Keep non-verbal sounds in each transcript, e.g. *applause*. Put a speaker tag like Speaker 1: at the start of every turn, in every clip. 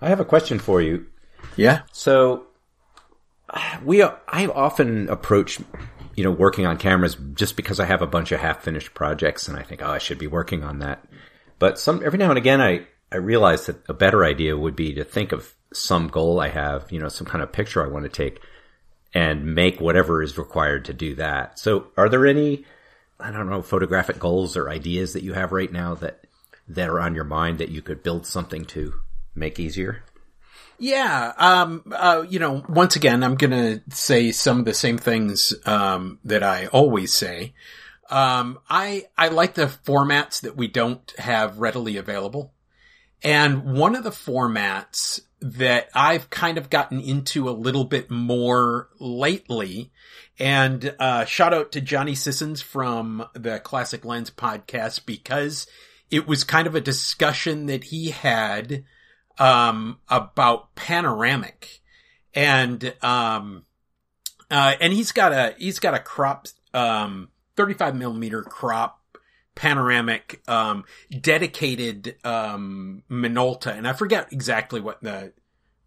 Speaker 1: I have a question for you.
Speaker 2: Yeah.
Speaker 1: So we I often approach you know working on cameras just because I have a bunch of half finished projects and I think oh I should be working on that. But some every now and again I I realize that a better idea would be to think of some goal I have, you know, some kind of picture I want to take and make whatever is required to do that. So are there any I don't know photographic goals or ideas that you have right now that that are on your mind that you could build something to make easier?
Speaker 2: Yeah. Um, uh, you know, once again, I'm going to say some of the same things, um, that I always say. Um, I, I like the formats that we don't have readily available. And one of the formats that I've kind of gotten into a little bit more lately, and, uh, shout out to Johnny Sissons from the Classic Lens podcast because it was kind of a discussion that he had, um, about panoramic and, um, uh, and he's got a, he's got a crop, um, 35 millimeter crop panoramic, um, dedicated, um, Minolta. And I forget exactly what the,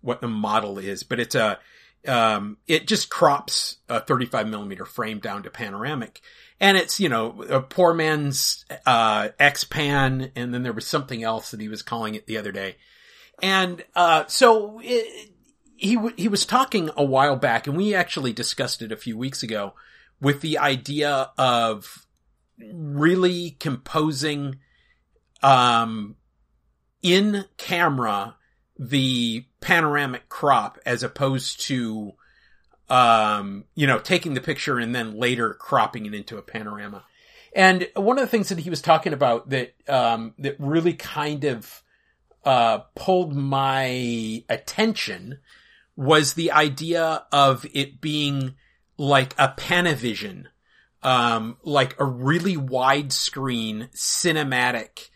Speaker 2: what the model is, but it's a, um, it just crops a 35 millimeter frame down to panoramic. And it's, you know, a poor man's, uh, X-Pan. And then there was something else that he was calling it the other day. And, uh, so it, he, w- he was talking a while back and we actually discussed it a few weeks ago with the idea of really composing, um, in camera the panoramic crop as opposed to, um, you know, taking the picture and then later cropping it into a panorama. And one of the things that he was talking about that, um, that really kind of, uh, pulled my attention was the idea of it being like a Panavision, um, like a really widescreen cinematic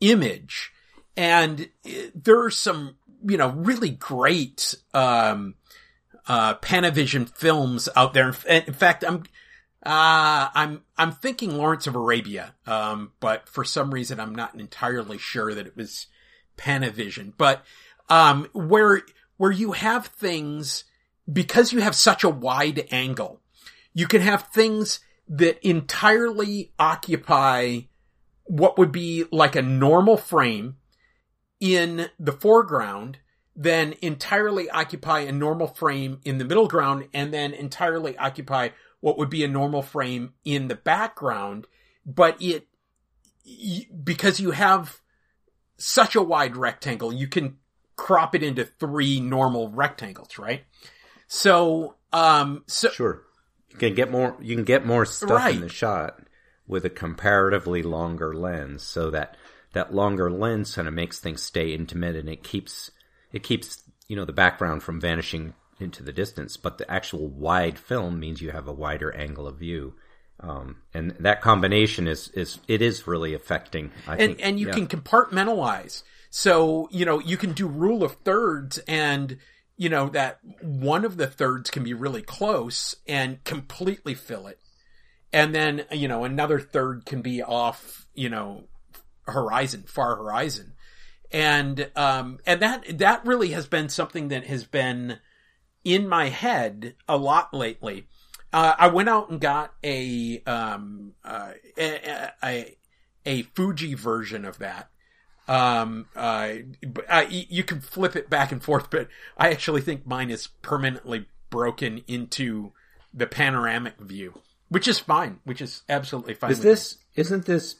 Speaker 2: image. And there are some, you know, really great, um, uh, Panavision films out there. In fact, I'm, uh, I'm, I'm thinking Lawrence of Arabia. Um, but for some reason, I'm not entirely sure that it was, Panavision, but um, where where you have things because you have such a wide angle, you can have things that entirely occupy what would be like a normal frame in the foreground, then entirely occupy a normal frame in the middle ground, and then entirely occupy what would be a normal frame in the background. But it, because you have such a wide rectangle, you can crop it into three normal rectangles, right? So, um, so
Speaker 1: sure, you can get more. You can get more stuff right. in the shot with a comparatively longer lens, so that that longer lens kind of makes things stay intimate, and it keeps it keeps you know the background from vanishing into the distance. But the actual wide film means you have a wider angle of view. Um, and that combination is, is, it is really affecting. I
Speaker 2: and,
Speaker 1: think,
Speaker 2: and you yeah. can compartmentalize. So, you know, you can do rule of thirds and, you know, that one of the thirds can be really close and completely fill it. And then, you know, another third can be off, you know, horizon, far horizon. And, um, and that, that really has been something that has been in my head a lot lately uh, I went out and got a, um, uh, a, a, a, Fuji version of that. Um, uh, you can flip it back and forth, but I actually think mine is permanently broken into the panoramic view, which is fine, which is absolutely fine.
Speaker 1: Is this, me. isn't this,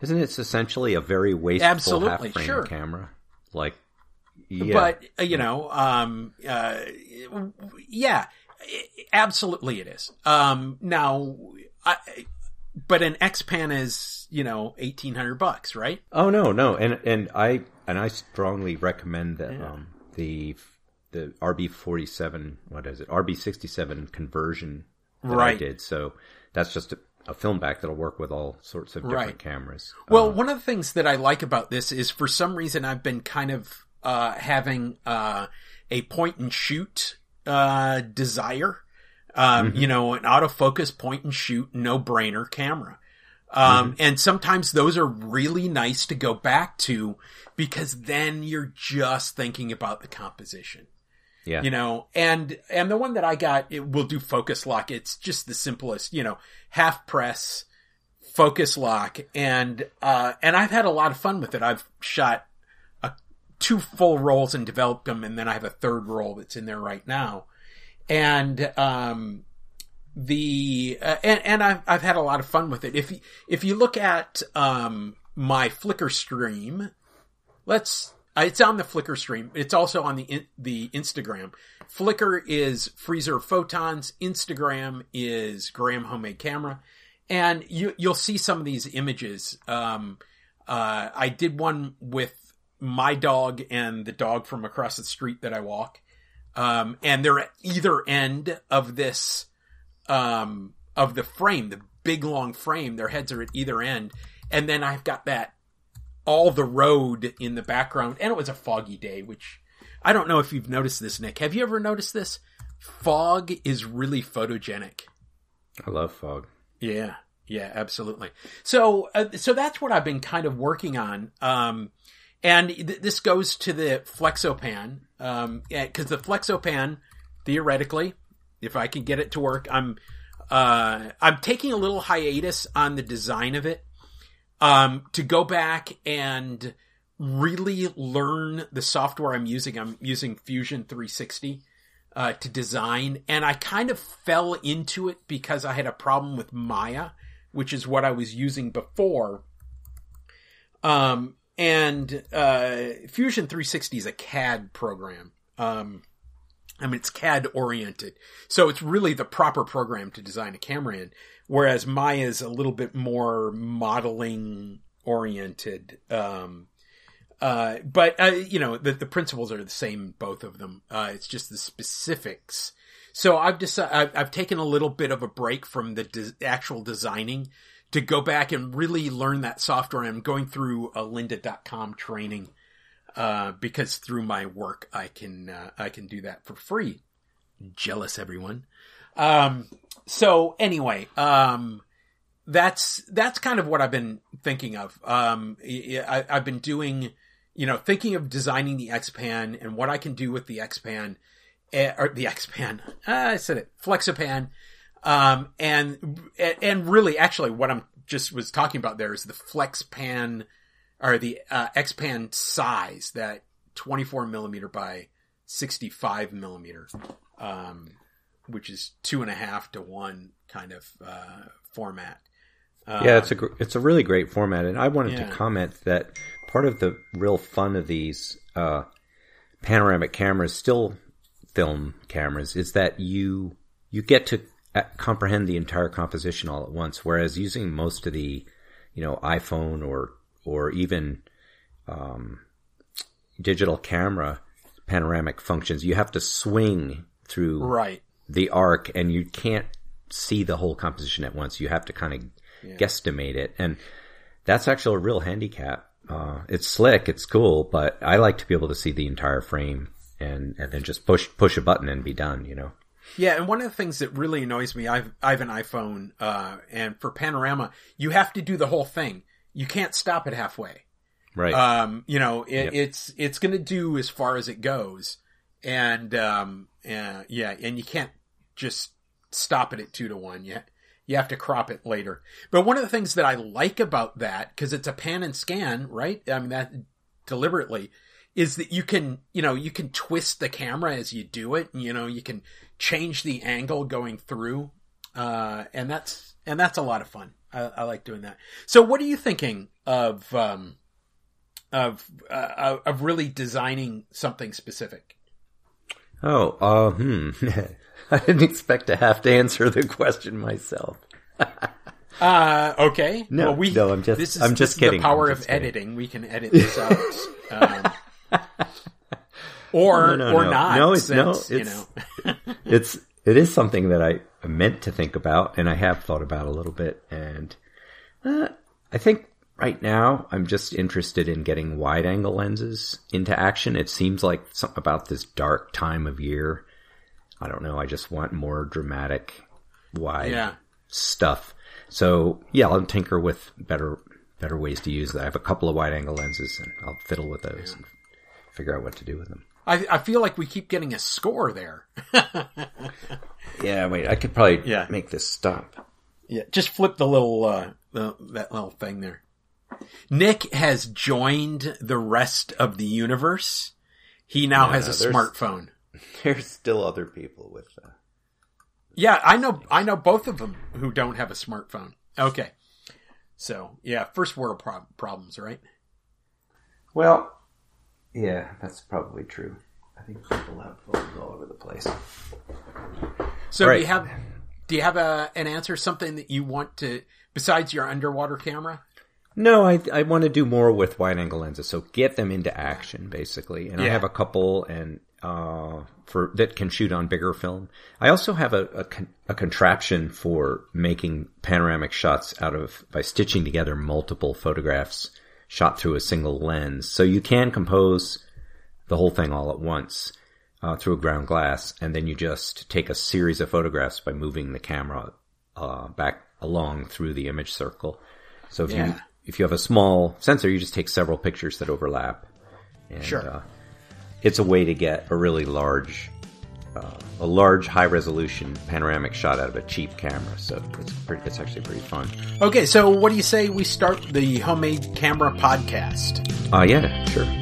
Speaker 1: isn't it essentially a very wasteful absolutely, half frame sure. camera? Like,
Speaker 2: yeah. But, uh, you know, um, uh, yeah, absolutely it is. Um, now, I, but an X-Pan is, you know, 1800 bucks, right?
Speaker 1: Oh, no, no. And, and I, and I strongly recommend that, yeah. um, the, the RB47, what is it? RB67 conversion that right. I did. So that's just a, a film back that'll work with all sorts of different right. cameras.
Speaker 2: Well, um, one of the things that I like about this is for some reason I've been kind of, uh, having, uh, a point and shoot uh, desire. Um, mm-hmm. you know, an autofocus point and shoot, no brainer camera. Um, and sometimes those are really nice to go back to because then you're just thinking about the composition.
Speaker 1: Yeah.
Speaker 2: You know, and, and the one that I got, it will do focus lock. It's just the simplest, you know, half press, focus lock. And, uh, and I've had a lot of fun with it. I've shot two full roles and developed them. And then I have a third role that's in there right now. And, um, the, uh, and, and I've, I've had a lot of fun with it. If, you- if you look at, um, my Flickr stream, let's uh, it's on the Flickr stream. It's also on the the Instagram. Flickr is Freezer Photons. Instagram is Graham Homemade Camera, and you you'll see some of these images. Um, uh, I did one with my dog and the dog from across the street that I walk, um, and they're at either end of this um, of the frame, the big long frame. Their heads are at either end, and then I've got that all the road in the background, and it was a foggy day, which I don't know if you've noticed this, Nick. Have you ever noticed this? Fog is really photogenic.
Speaker 1: I love fog.
Speaker 2: Yeah, yeah, absolutely. So, uh, so that's what I've been kind of working on. Um, and th- this goes to the Flexopan, um, because the Flexopan, theoretically, if I can get it to work, I'm, uh, I'm taking a little hiatus on the design of it, um, to go back and really learn the software I'm using. I'm using Fusion 360 uh, to design, and I kind of fell into it because I had a problem with Maya, which is what I was using before. Um, and uh, Fusion 360 is a CAD program. Um, I mean, it's CAD oriented, so it's really the proper program to design a camera in. Whereas Maya is a little bit more modeling oriented. Um, uh, but uh, you know the the principles are the same, both of them. Uh, it's just the specifics. So I've decided I've, I've taken a little bit of a break from the de- actual designing to go back and really learn that software. I'm going through a lynda.com training uh, because through my work I can uh, I can do that for free. Jealous everyone. Um, so anyway, um, that's that's kind of what I've been thinking of. Um, I, I've been doing, you know, thinking of designing the Xpan and what I can do with the Xpan, eh, or the Xpan. *laughs* Ah, I said it, Flexipan. Um, and and really, actually, what I'm just was talking about there is the flex pan or the uh, pan size, that 24 millimeter by 65 millimeter, um, which is two and a half to one kind of uh, format. Um,
Speaker 1: Yeah, it's a gr- it's a really great format, and I wanted
Speaker 2: Yeah.
Speaker 1: to comment that part of the real fun of these uh, panoramic cameras, still film cameras, is that you you get to comprehend the entire composition all at once. Whereas using most of the you know iPhone or or even um, digital camera panoramic functions, you have to swing through
Speaker 2: right.
Speaker 1: the arc and you can't see the whole composition at once. You have to kind of guesstimate it. And that's actually a real handicap. Uh, it's slick, it's cool, but I like to be able to see the entire frame and, and then just push, push a button and be done, you know?
Speaker 2: Yeah, and one of the things that really annoys me, I've I have an iPhone, uh, and for panorama, you have to do the whole thing. You can't stop it halfway.
Speaker 1: Right.
Speaker 2: Um, you know, it,
Speaker 1: Yep.
Speaker 2: it's it's going to do as far as it goes, and um, uh, yeah, and you can't just stop it at two to one. You you have to crop it later. But one of the things that I like about that, because it's a pan and scan, right? I mean that deliberately is that you can you know you can twist the camera as you do it. You know, you can change the angle going through, uh, and that's and that's a lot of fun. I, I like doing that. So, what are you thinking of? Um, of uh, of really designing something specific.
Speaker 1: oh, uh, hmm. *laughs* I didn't expect to have to answer the question myself. *laughs*
Speaker 2: Uh, okay.
Speaker 1: No,
Speaker 2: well, we,
Speaker 1: no, I'm just-
Speaker 2: is,
Speaker 1: I'm just
Speaker 2: is
Speaker 1: kidding.
Speaker 2: The power of
Speaker 1: kidding.
Speaker 2: editing. We can edit this out, *laughs* um, *laughs* or
Speaker 1: No, no,
Speaker 2: or
Speaker 1: no.
Speaker 2: not.
Speaker 1: No, it's-
Speaker 2: since,
Speaker 1: no,
Speaker 2: you
Speaker 1: it's-
Speaker 2: know. *laughs*
Speaker 1: it's it is something that I meant to think about, and I have thought about a little bit. And uh, I think right now I'm just interested in getting wide angle lenses into action. It seems like some, about this dark time of year. I don't know. I just want more dramatic wide
Speaker 2: Yeah.
Speaker 1: stuff. So yeah, I'll tinker with better better ways to use that. I have a couple of wide angle lenses, and I'll fiddle with those and figure out what to do with them.
Speaker 2: I, I feel like we keep getting a score there. *laughs*
Speaker 1: Yeah, wait, I could probably
Speaker 2: Yeah.
Speaker 1: make this stop.
Speaker 2: Yeah, just flip the little uh the, that little thing there. Nick has joined the rest of the universe. He now has a
Speaker 1: there's-
Speaker 2: smartphone. *laughs*
Speaker 1: There's still other people with. Uh,
Speaker 2: Yeah, I know I know both of them who don't have a smartphone. Okay. So, yeah, first world prob- problems, right?
Speaker 1: well, yeah, that's probably true. I think people have phones all over the place.
Speaker 2: So, do you have do you have a an answer something that you want to besides your underwater camera?
Speaker 1: No, I I want to do more with wide angle lenses, so get them into action basically. And I have a couple and uh for that can shoot on bigger film. I also have a a, con, a contraption for making panoramic shots out of by stitching together multiple photographs shot through a single lens. So you can compose the whole thing all at once uh, through a ground glass, and then you just take a series of photographs by moving the camera uh, back along through the image circle. So if you if you have a small sensor, you just take several pictures that overlap. And,
Speaker 2: Sure.
Speaker 1: Uh, it's a way to get a really large, uh, a large high resolution panoramic shot out of a cheap camera. So it's pretty, it's actually pretty fun.
Speaker 2: Okay, so what do you say we start the homemade camera podcast?
Speaker 1: Uh, yeah, sure.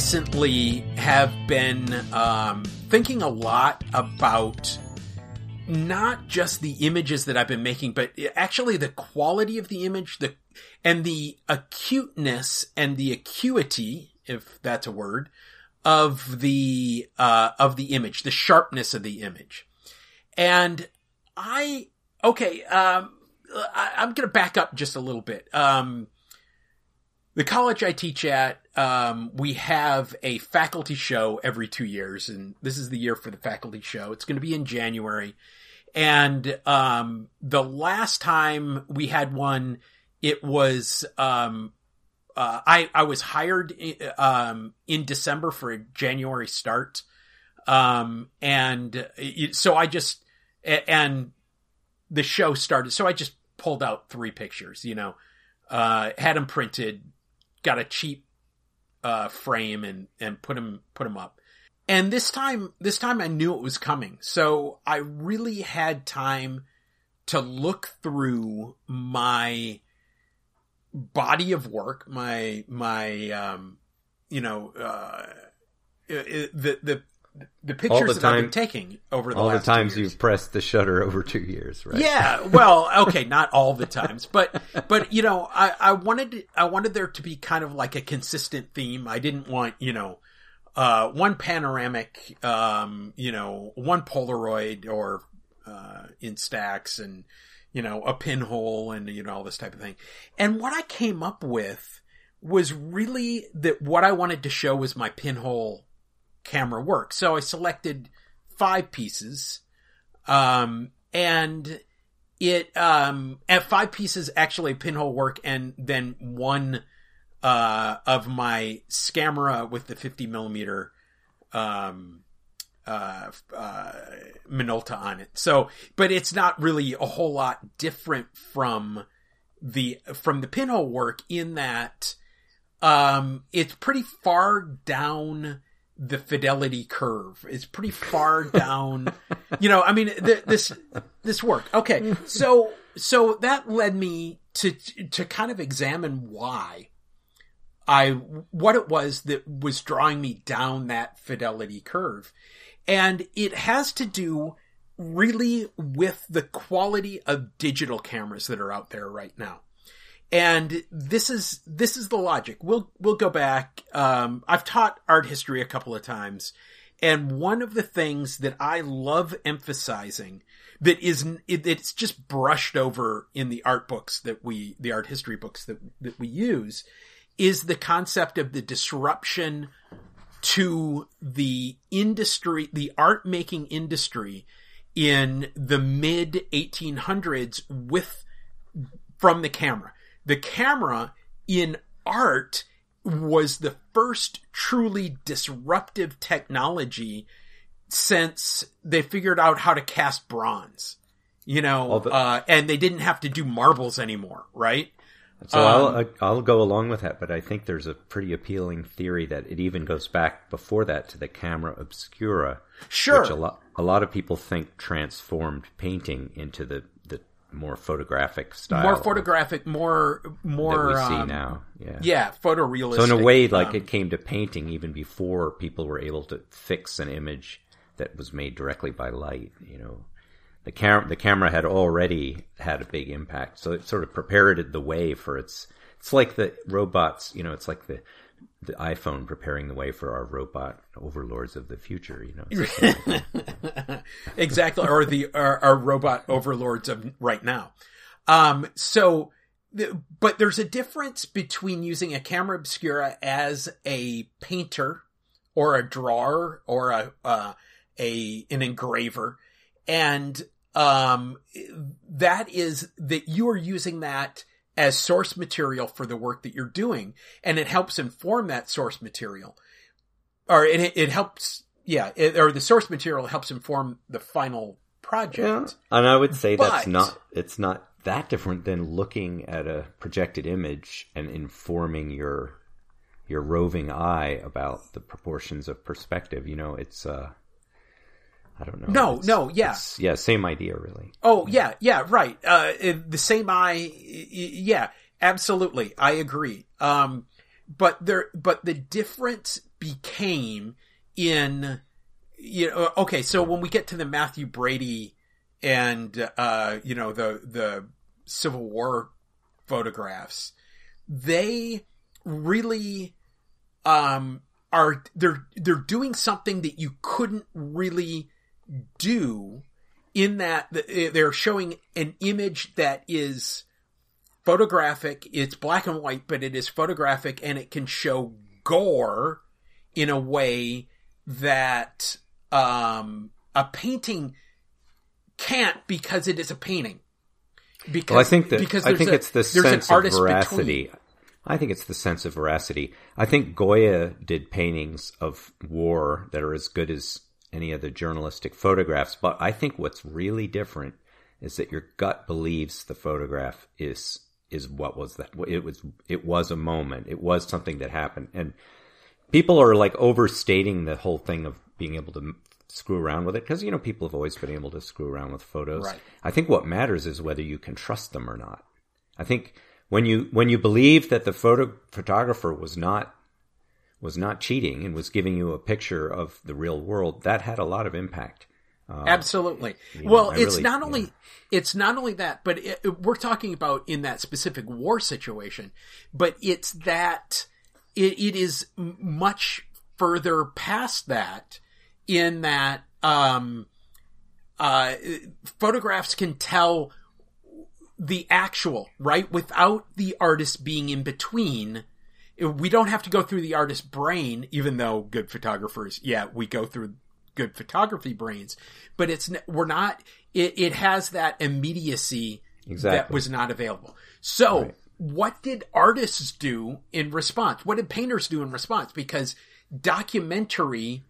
Speaker 2: Recently have been um, thinking a lot about not just the images that I've been making, but actually the quality of the image, the and the acuteness and the acuity, if that's a word, of the uh, of the image, the sharpness of the image. And I okay, um, I, I'm going to back up just a little bit. Um, the college I teach at, um, we have a faculty show every two years, and this is the year for the faculty show. It's going to be in January. And um, the last time we had one, it was um, uh, I I was hired i- um, in December for a January start, um, and it, so I just and the show started. So I just pulled out three pictures, you know, uh, had them printed, got a cheap uh, frame, and and put them put them up. And this time, this time I knew it was coming, so I really had time to look through my body of work, my my um, you know, uh, the the the pictures that I've been taking over the
Speaker 1: All the times you've pressed the shutter *laughs* over two years, right?
Speaker 2: Yeah, well, okay, not all the times, but but you know, I I wanted I wanted there to be kind of like a consistent theme. I didn't want you know, uh, one panoramic, um, you know, one Polaroid or uh, Instax, and you know, a pinhole, and you know, all this type of thing. And what I came up with was really that what I wanted to show was my pinhole camera work. So I selected five pieces. Um, and it, um, at five pieces actually pinhole work and then one, uh, of my Scamera with the 50 millimeter, um, uh, uh, Minolta on it. So, but it's not really a whole lot different from the, from the pinhole work in that, um, it's pretty far down the fidelity curve. It's pretty far *laughs* down. you know, I mean, th- this this work. Okay, so so that led me to to kind of examine why I what it was that was drawing me down that fidelity curve, and it has to do really with the quality of digital cameras that are out there right now and this is this is the logic. We'll we'll go back. Um, I've taught art history a couple of times, and one of the things that I love emphasizing that is it, it's just brushed over in the art books that we the art history books that that we use is the concept of the disruption to the industry, the art making industry in the mid 1800s with from the camera. The camera in art was the first truly disruptive technology since they figured out how to cast bronze. You know,
Speaker 1: the-
Speaker 2: uh, and they didn't have to do marbles anymore, right?
Speaker 1: So
Speaker 2: Um,
Speaker 1: I'll I'll go along with that, but I think there's a pretty appealing theory that it even goes back before that to the camera obscura,
Speaker 2: Sure.
Speaker 1: which a lot a lot of people think transformed painting into the the more photographic style
Speaker 2: more photographic, more, more,
Speaker 1: we see
Speaker 2: um,
Speaker 1: now. Yeah.
Speaker 2: yeah, photorealistic.
Speaker 1: So in a way, like
Speaker 2: um,
Speaker 1: it came to painting even before people were able to fix an image that was made directly by light. You know, the cam the camera had already had a big impact, so it sort of prepared the way for its. It's like the robots. You know, it's like the the iPhone preparing the way for our robot overlords of the future. You know, *laughs* the
Speaker 2: exactly, or the our, our robot overlords of right now. Um, so, the, but there's a difference between using a camera obscura as a painter or a drawer or a uh, a an engraver, and um, that is that you are using that as source material for the work that you're doing, and it helps inform that source material, or it it helps yeah, it, or the source material helps inform the final project.
Speaker 1: Yeah, and I would say that's not it's not that different than looking at a projected image and informing your your roving eye about the proportions of perspective. You know, it's uh I don't know.
Speaker 2: No,
Speaker 1: It's-
Speaker 2: no, yeah.
Speaker 1: yeah, same idea really.
Speaker 2: Oh yeah, yeah, right. Uh, the same eye. Yeah, absolutely. I agree. Um, but there, but the difference became in, you know, okay. So when we get to the Mathew Brady and, uh, you know, the, the Civil War photographs, they really, um, are, they're, they're doing something that you couldn't really do in that they're showing an image that is photographic. It's black and white, but it is photographic and it can show gore in a way that um, a painting can't because it is a painting. Because
Speaker 1: Well, I think that
Speaker 2: because
Speaker 1: I think
Speaker 2: a-
Speaker 1: it's the sense of veracity.
Speaker 2: between.
Speaker 1: I think it's the sense of veracity. I think Goya did paintings of war that are as good as any of the journalistic photographs, but I think what's really different is that your gut believes the photograph is is what was that it was it was a moment. It was something that happened and people are like overstating the whole thing of being able to screw around with it because you know people have always been able to screw around with photos.
Speaker 2: Right.
Speaker 1: I think what matters is whether you can trust them or not. I think when you when you believe that the photo photographer was not was not cheating and was giving you a picture of the real world, that had a lot of impact.
Speaker 2: Absolutely.
Speaker 1: know,
Speaker 2: well,
Speaker 1: I
Speaker 2: it's
Speaker 1: really-
Speaker 2: not only it's not only that, but it, it- we're talking about in that specific war situation. But it's that it, it is much further past that. In that, um, uh, photographs can tell the actual right without the artist being in between. We don't have to go through the artist's brain, even though good photographers, yeah, we go through good photography brains, but it's, we're not, it, it has that immediacy that was not available. So
Speaker 1: Right.
Speaker 2: what did artists do in response? What did painters do in response? Because documentary,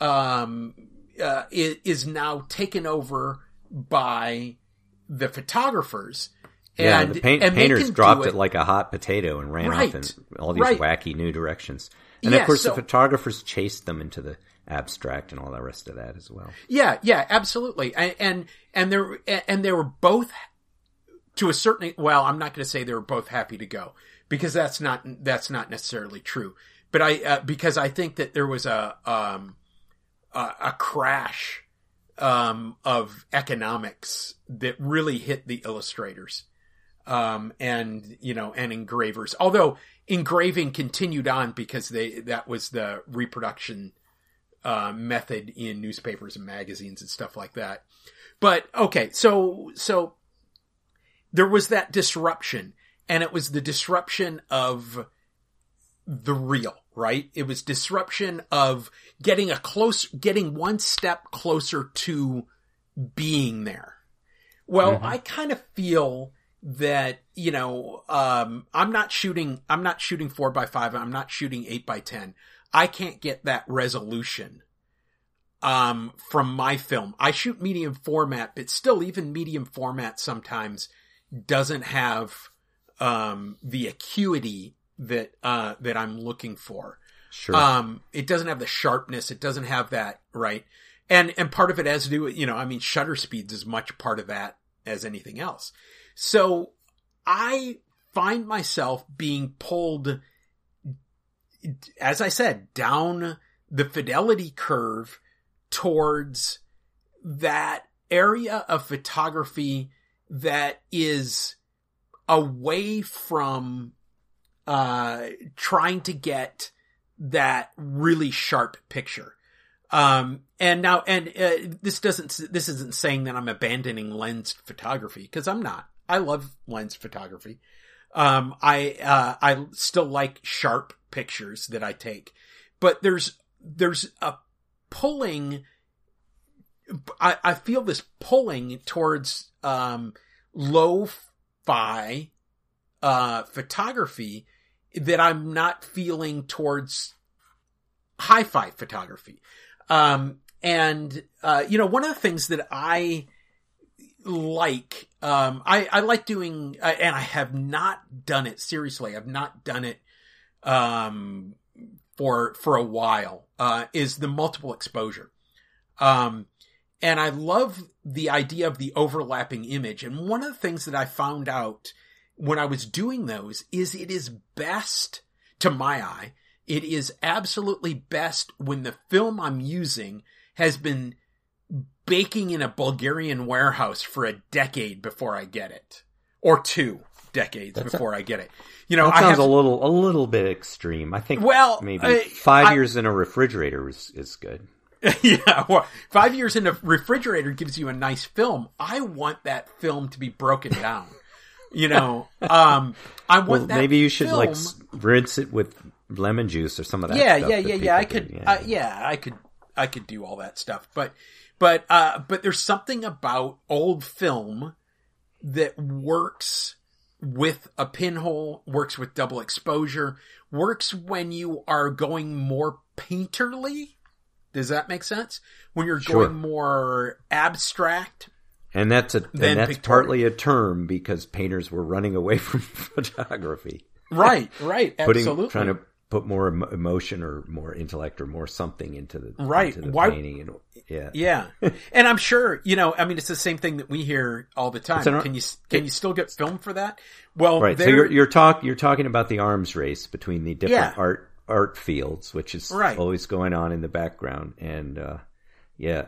Speaker 2: um, uh, i- is now taken over by the photographers.
Speaker 1: Yeah,
Speaker 2: and
Speaker 1: the paint,
Speaker 2: and
Speaker 1: painters dropped
Speaker 2: do
Speaker 1: it. like a hot potato and ran
Speaker 2: Right.
Speaker 1: off in all these
Speaker 2: Right.
Speaker 1: wacky new directions. And
Speaker 2: Yeah,
Speaker 1: of course,
Speaker 2: so-
Speaker 1: the photographers chased them into the abstract and all the rest of that as well.
Speaker 2: Yeah, yeah, absolutely. And and, and they're and they were both to a certain well, I'm not going to say they were both happy to go because that's not that's not necessarily true. But I uh, because I think that there was a um a, a crash um of economics that really hit the illustrators. Um and you know and engravers. Although engraving continued on because they that was the reproduction uh, method in newspapers and magazines and stuff like that. But okay, so so there was that disruption, and it was the disruption of the real, right? It was disruption of getting a close, getting one step closer to being there. Well,
Speaker 1: Mhm.
Speaker 2: I kind of feel that, you know, um, I'm not shooting, I'm not shooting four by five. I'm not shooting eight by 10. I can't get that resolution, um, from my film. I shoot medium format, but still even medium format sometimes doesn't have, um, the acuity that, uh, that I'm looking for.
Speaker 1: Sure.
Speaker 2: Um, it doesn't have the sharpness. It doesn't have that, right? And, and part of it has to do with, you know, I mean, shutter speeds is as much part of that as anything else. So I find myself being pulled, as I said, down the fidelity curve towards that area of photography that is away from, uh, trying to get that really sharp picture. Um, and now, and, uh, this doesn't, this isn't saying that I'm abandoning lens photography, cause I'm not. I love lens photography. Um, I, uh, I still like sharp pictures that I take, but there's, there's a pulling, I, I feel this pulling towards, um, lo-fi, uh, photography that I'm not feeling towards hi-fi photography. Um, and, uh, you know, one of the things that I like, um, I, I like doing, and I have not done it seriously. I've not done it, um, for, for a while, uh, is the multiple exposure. Um, and I love the idea of the overlapping image. And one of the things that I found out when I was doing those is it is best to my eye. It is absolutely best when the film I'm using has been baking in a Bulgarian warehouse for a decade before I get it. Or two decades
Speaker 1: That's
Speaker 2: before I get it. You know,
Speaker 1: that
Speaker 2: I
Speaker 1: sounds
Speaker 2: have,
Speaker 1: a little a little bit extreme. I think
Speaker 2: Well,
Speaker 1: maybe
Speaker 2: uh,
Speaker 1: five
Speaker 2: I-
Speaker 1: years in a refrigerator is, is good. *laughs*
Speaker 2: yeah, well, five years in a refrigerator gives you a nice film. I want that film to be broken down. You know, *laughs* um, I want
Speaker 1: Well,
Speaker 2: that.
Speaker 1: maybe you should like
Speaker 2: film-
Speaker 1: s- rinse it with lemon juice or some of that.
Speaker 2: yeah,
Speaker 1: stuff
Speaker 2: yeah, yeah, yeah. I could,
Speaker 1: do.
Speaker 2: yeah. Uh, yeah, I could, I could do all that stuff. But, but, uh, but there's something about old film that works with a pinhole, works with double exposure, works when you are going more painterly. Does that make sense? When you're
Speaker 1: Sure.
Speaker 2: going more abstract.
Speaker 1: and that's a and that's partly a term because painters were running away *laughs* from photography,
Speaker 2: Right, right, *laughs*
Speaker 1: putting
Speaker 2: absolutely.
Speaker 1: trying to put more emotion or more intellect or more something into the
Speaker 2: Right.
Speaker 1: into the
Speaker 2: Why-
Speaker 1: painting and yeah
Speaker 2: Yeah, and I'm sure you know. I mean, it's the same thing that we hear all the time.
Speaker 1: An
Speaker 2: Can you can you still get film for that? Well,
Speaker 1: right. So you're you're talk you're talking about the arms race between the different
Speaker 2: Yeah.
Speaker 1: art art fields, which is
Speaker 2: Right.
Speaker 1: always going on in the background, and uh, yeah.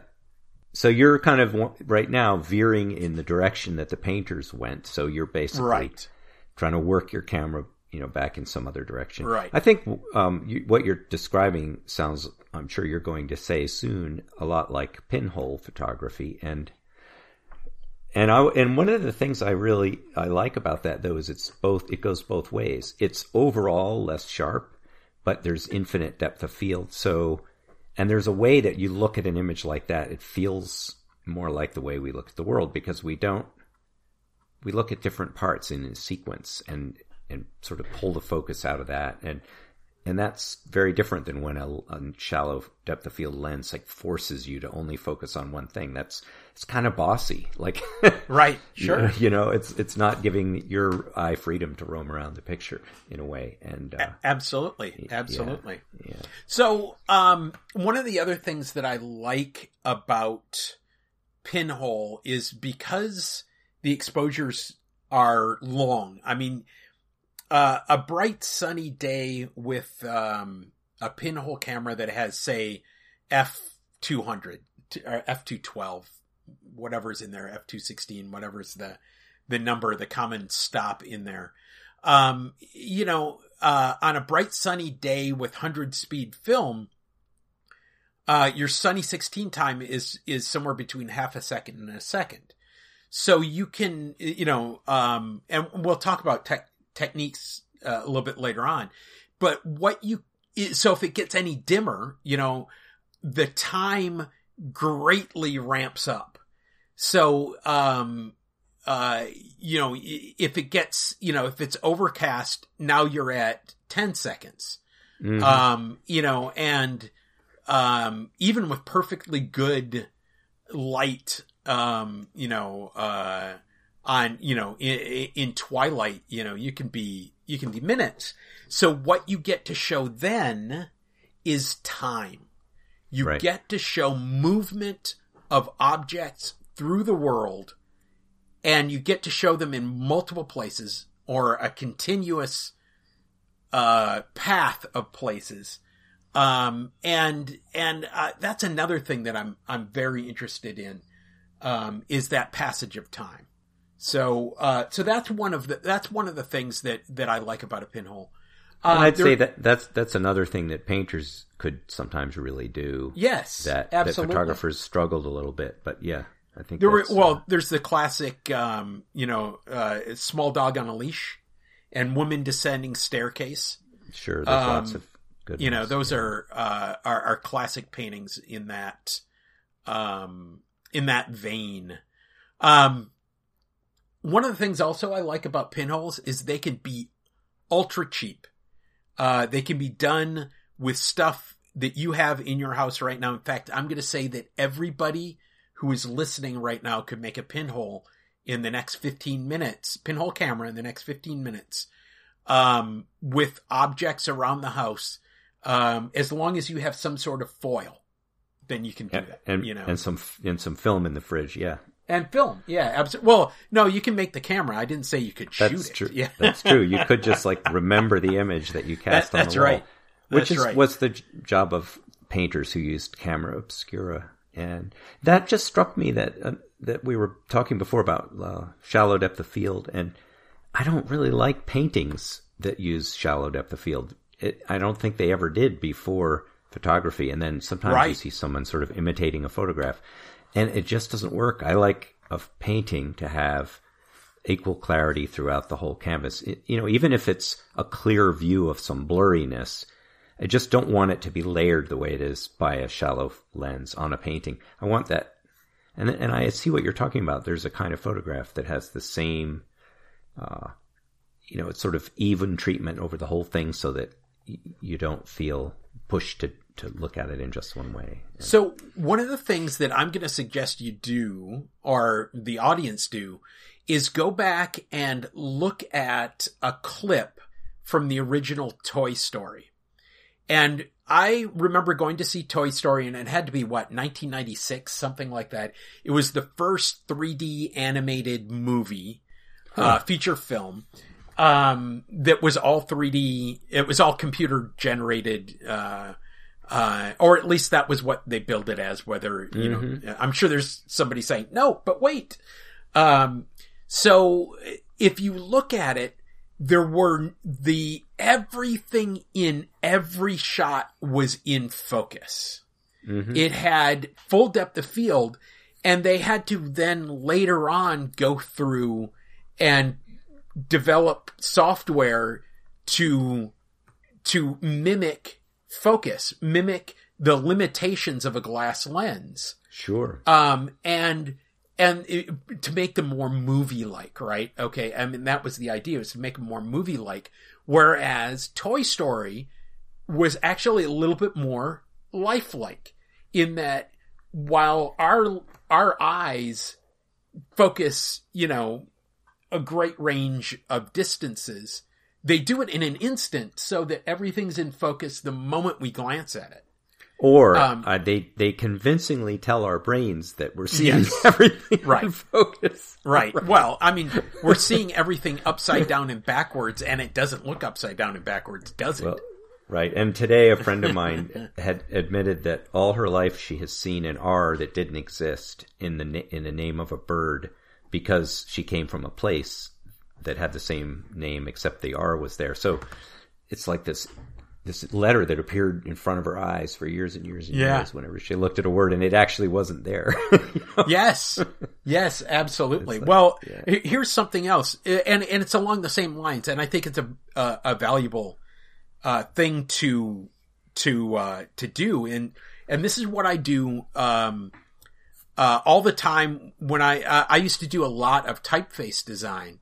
Speaker 1: So you're kind of right now veering in the direction that the painters went. So you're basically
Speaker 2: right,
Speaker 1: trying to work your camera, you know, back in some other direction.
Speaker 2: Right.
Speaker 1: I think um, you, what you're describing sounds. I'm sure you're going to say soon a lot like pinhole photography, and and I and one of the things I really I like about that though is it's both. It goes both ways. It's overall less sharp, but there's infinite depth of field. So, and there's a way that you look at an image like that. It feels more like the way we look at the world because we don't we look at different parts in a sequence and and sort of pull the focus out of that. And and that's very different than when a, a shallow depth of field lens like forces you to only focus on one thing. That's it's kind of bossy. Like *laughs*
Speaker 2: right, sure. *laughs*
Speaker 1: you know it's it's not giving your eye freedom to roam around the picture in a way. And uh,
Speaker 2: Absolutely, absolutely.
Speaker 1: yeah.
Speaker 2: So, um, one of the other things that I like about Pinhole is because the exposures are long. I mean, uh, a bright sunny day with um, a Pinhole camera that has, say, f two hundred or f two twelve, whatever's in there, f two sixteen, whatever's the the number, the common stop in there. Um, you know, uh, on a bright sunny day with hundred speed film, uh, your sunny 16 time is, is somewhere between half a second and a second. So you can, you know, um, and we'll talk about tech techniques uh, a little bit later on, but what you, so if it gets any dimmer, you know, the time greatly ramps up. So, um, uh, you know, if it gets, you know, if it's overcast, now you're at 10 seconds.
Speaker 1: Mhm.
Speaker 2: Um, you know, and, um, even with perfectly good light, um, you know, uh, on, you know, in, in twilight, you know, you can be, you can be minutes. So what you get to show then is time. You
Speaker 1: Right.
Speaker 2: get to show movement of objects through the world and you get to show them in multiple places or a continuous uh, path of places. Um, and and uh, that's another thing that I'm I'm very interested in um, is that passage of time. So uh, so that's one of the that's one of the things that that I like about a pinhole. Uh,
Speaker 1: I'd
Speaker 2: there-
Speaker 1: say that that's that's another thing that painters could sometimes really do.
Speaker 2: yes,
Speaker 1: that that photographers struggled a little bit, but yeah, I think
Speaker 2: There were,
Speaker 1: that's, uh,
Speaker 2: well, there's the classic, um, you know, uh, small dog on a leash and woman descending staircase.
Speaker 1: sure, there's
Speaker 2: um,
Speaker 1: lots of good.
Speaker 2: You know, those are, uh, are, are classic paintings in that, um, in that vein. Um, one of the things also I like about pinholes is they can be ultra cheap. Uh, they can be done with stuff that you have in your house right now. In fact, I'm going to say that everybody who is listening right now could make a pinhole in the next 15 minutes, pinhole camera in the next 15 minutes, um, with objects around the house. Um, as long as you have some sort of foil, then you can do that.
Speaker 1: and,
Speaker 2: you know,
Speaker 1: and some and some film in the fridge. Yeah,
Speaker 2: and film. Yeah, absolutely. Well, no, you can make the camera. I didn't say you could shoot
Speaker 1: that's
Speaker 2: it.
Speaker 1: true.
Speaker 2: Yeah,
Speaker 1: that's true. You could just *laughs* like remember the image that you cast
Speaker 2: That-
Speaker 1: on the wall, That's
Speaker 2: right.
Speaker 1: which
Speaker 2: That's
Speaker 1: is
Speaker 2: right.
Speaker 1: what's the job of painters who used camera obscura, and that just struck me that uh, that we were talking before about uh, shallow depth of field, and I don't really like paintings that use shallow depth of field. It, I don't think they ever did before photography, and then sometimes you see someone sort of imitating a photograph, and it just doesn't work. I like a painting to have equal clarity throughout the whole canvas. It- you know, even if it's a clear view of some blurriness, I just don't want it to be layered the way it is by a shallow lens on a painting. I want that, and and I see what you're talking about. There's a kind of photograph that has the same, uh, you know, it's sort of even treatment over the whole thing, so that you don't feel pushed to to look at it in just one way.
Speaker 2: So one of the things that I'm going to suggest you do, or the audience do, is go back and look at a clip from the original Toy Story. And I remember going to see Toy Story and it had to be what, 1996, something like that. It was the first 3D animated movie, uh, feature film, um, that was all 3D. It was all computer generated, uh, uh, or at least that was what they billed it as. Whether you know, I'm sure there's somebody saying no, but wait. Um, so if you look at it, there were the everything in every shot was in focus. It had full depth of field, and they had to then later on go through and develop software to to mimic focus, mimic the limitations of a glass lens.
Speaker 1: Sure.
Speaker 2: Um, and, and it, to make them more movie like, right? Okay. I mean, that was the idea was to make them more movie like. Whereas Toy Story was actually a little bit more lifelike in that while our, our eyes focus, you know, a great range of distances, they do it in an instant so that everything's in focus the moment we glance at it.
Speaker 1: Or
Speaker 2: Um,
Speaker 1: uh, they they convincingly tell our brains that we're seeing
Speaker 2: Yes. *laughs*
Speaker 1: everything
Speaker 2: Right.
Speaker 1: in focus. *laughs*
Speaker 2: Right. Well, I mean, we're seeing everything upside down and backwards, and it doesn't look upside down and backwards, does it?
Speaker 1: Well, right. And today, a friend of mine *laughs* had admitted that all her life she has seen an R that didn't exist in the in the name of a bird because she came from a place that had the same name except the R was there. So it's like this this letter that appeared in front of her eyes for years and years and
Speaker 2: Yeah.
Speaker 1: years whenever she looked at a word and it actually wasn't there. *laughs*
Speaker 2: yes. Yes, absolutely. well, he- here's something else, and and it's along the same lines, and I think it's a a, a valuable uh, thing to to uh, to do, and and this is what I do. Um, uh, all the time when I, uh, I used to do a lot of typeface design.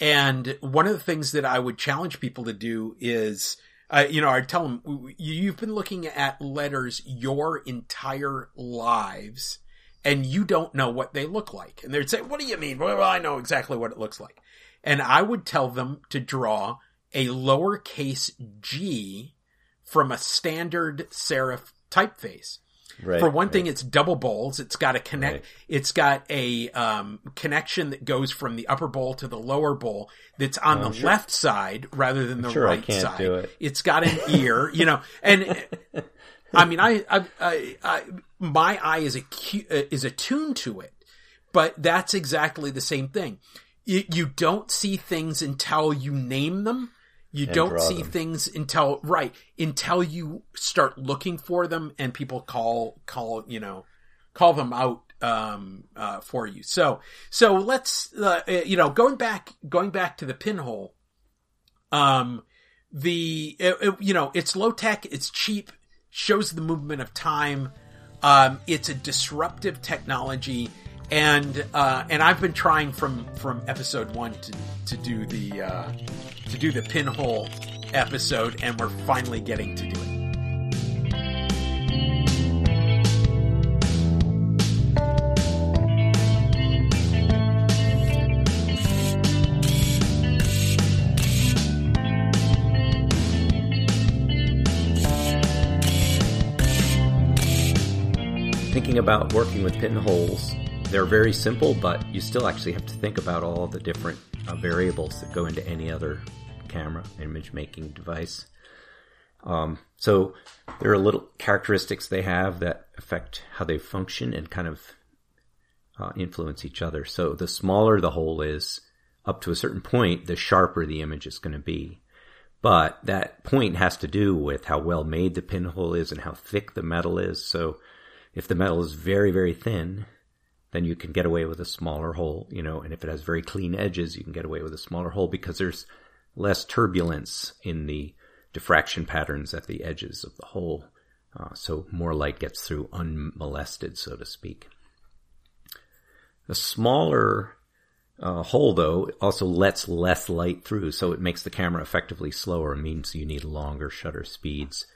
Speaker 2: And one of the things that I would challenge people to do is, uh, you know, I'd tell them, you've been looking at letters your entire lives and you don't know what they look like. And they'd say, what do you mean? Well, I know exactly what it looks like. And I would tell them to draw a lowercase g from a standard serif typeface. Right, For one right. thing, it's double bowls. It's got a connect. Right. It's got a um, connection that goes from the upper bowl to the lower bowl. That's on the sure. left side rather than the sure right side. It. It's got an ear, you know, and I mean, I, I, I, I my eye is a uh, is attuned to it, but that's exactly the same thing. You, you don't see things until you name them you don't see them. things until right until you start looking for them and people call call you know call them out um, uh, for you. So so let's uh, uh, you know going back going back to the pinhole. Um, the it, it, you know it's low tech, it's cheap, shows the movement of time. Um, it's a disruptive technology and uh, and I've been trying from from episode one to to do the uh, to do the pinhole episode, and we're finally getting to do it.
Speaker 1: Thinking about working with pinholes they're very simple, but you still actually have to think about all the different uh, variables that go into any other camera image making device. Um, so there are little characteristics they have that affect how they function and kind of uh, influence each other. So the smaller the hole is, up to a certain point, the sharper the image is going to be. But that point has to do with how well made the pinhole is and how thick the metal is. So if the metal is very, very thin, then you can get away with a smaller hole, you know, and if it has very clean edges, you can get away with a smaller hole because there's less turbulence in the diffraction patterns at the edges of the hole. Uh, so more light gets through unmolested, so to speak. A smaller uh, hole, though, also lets less light through, so it makes the camera effectively slower and means you need longer shutter speeds.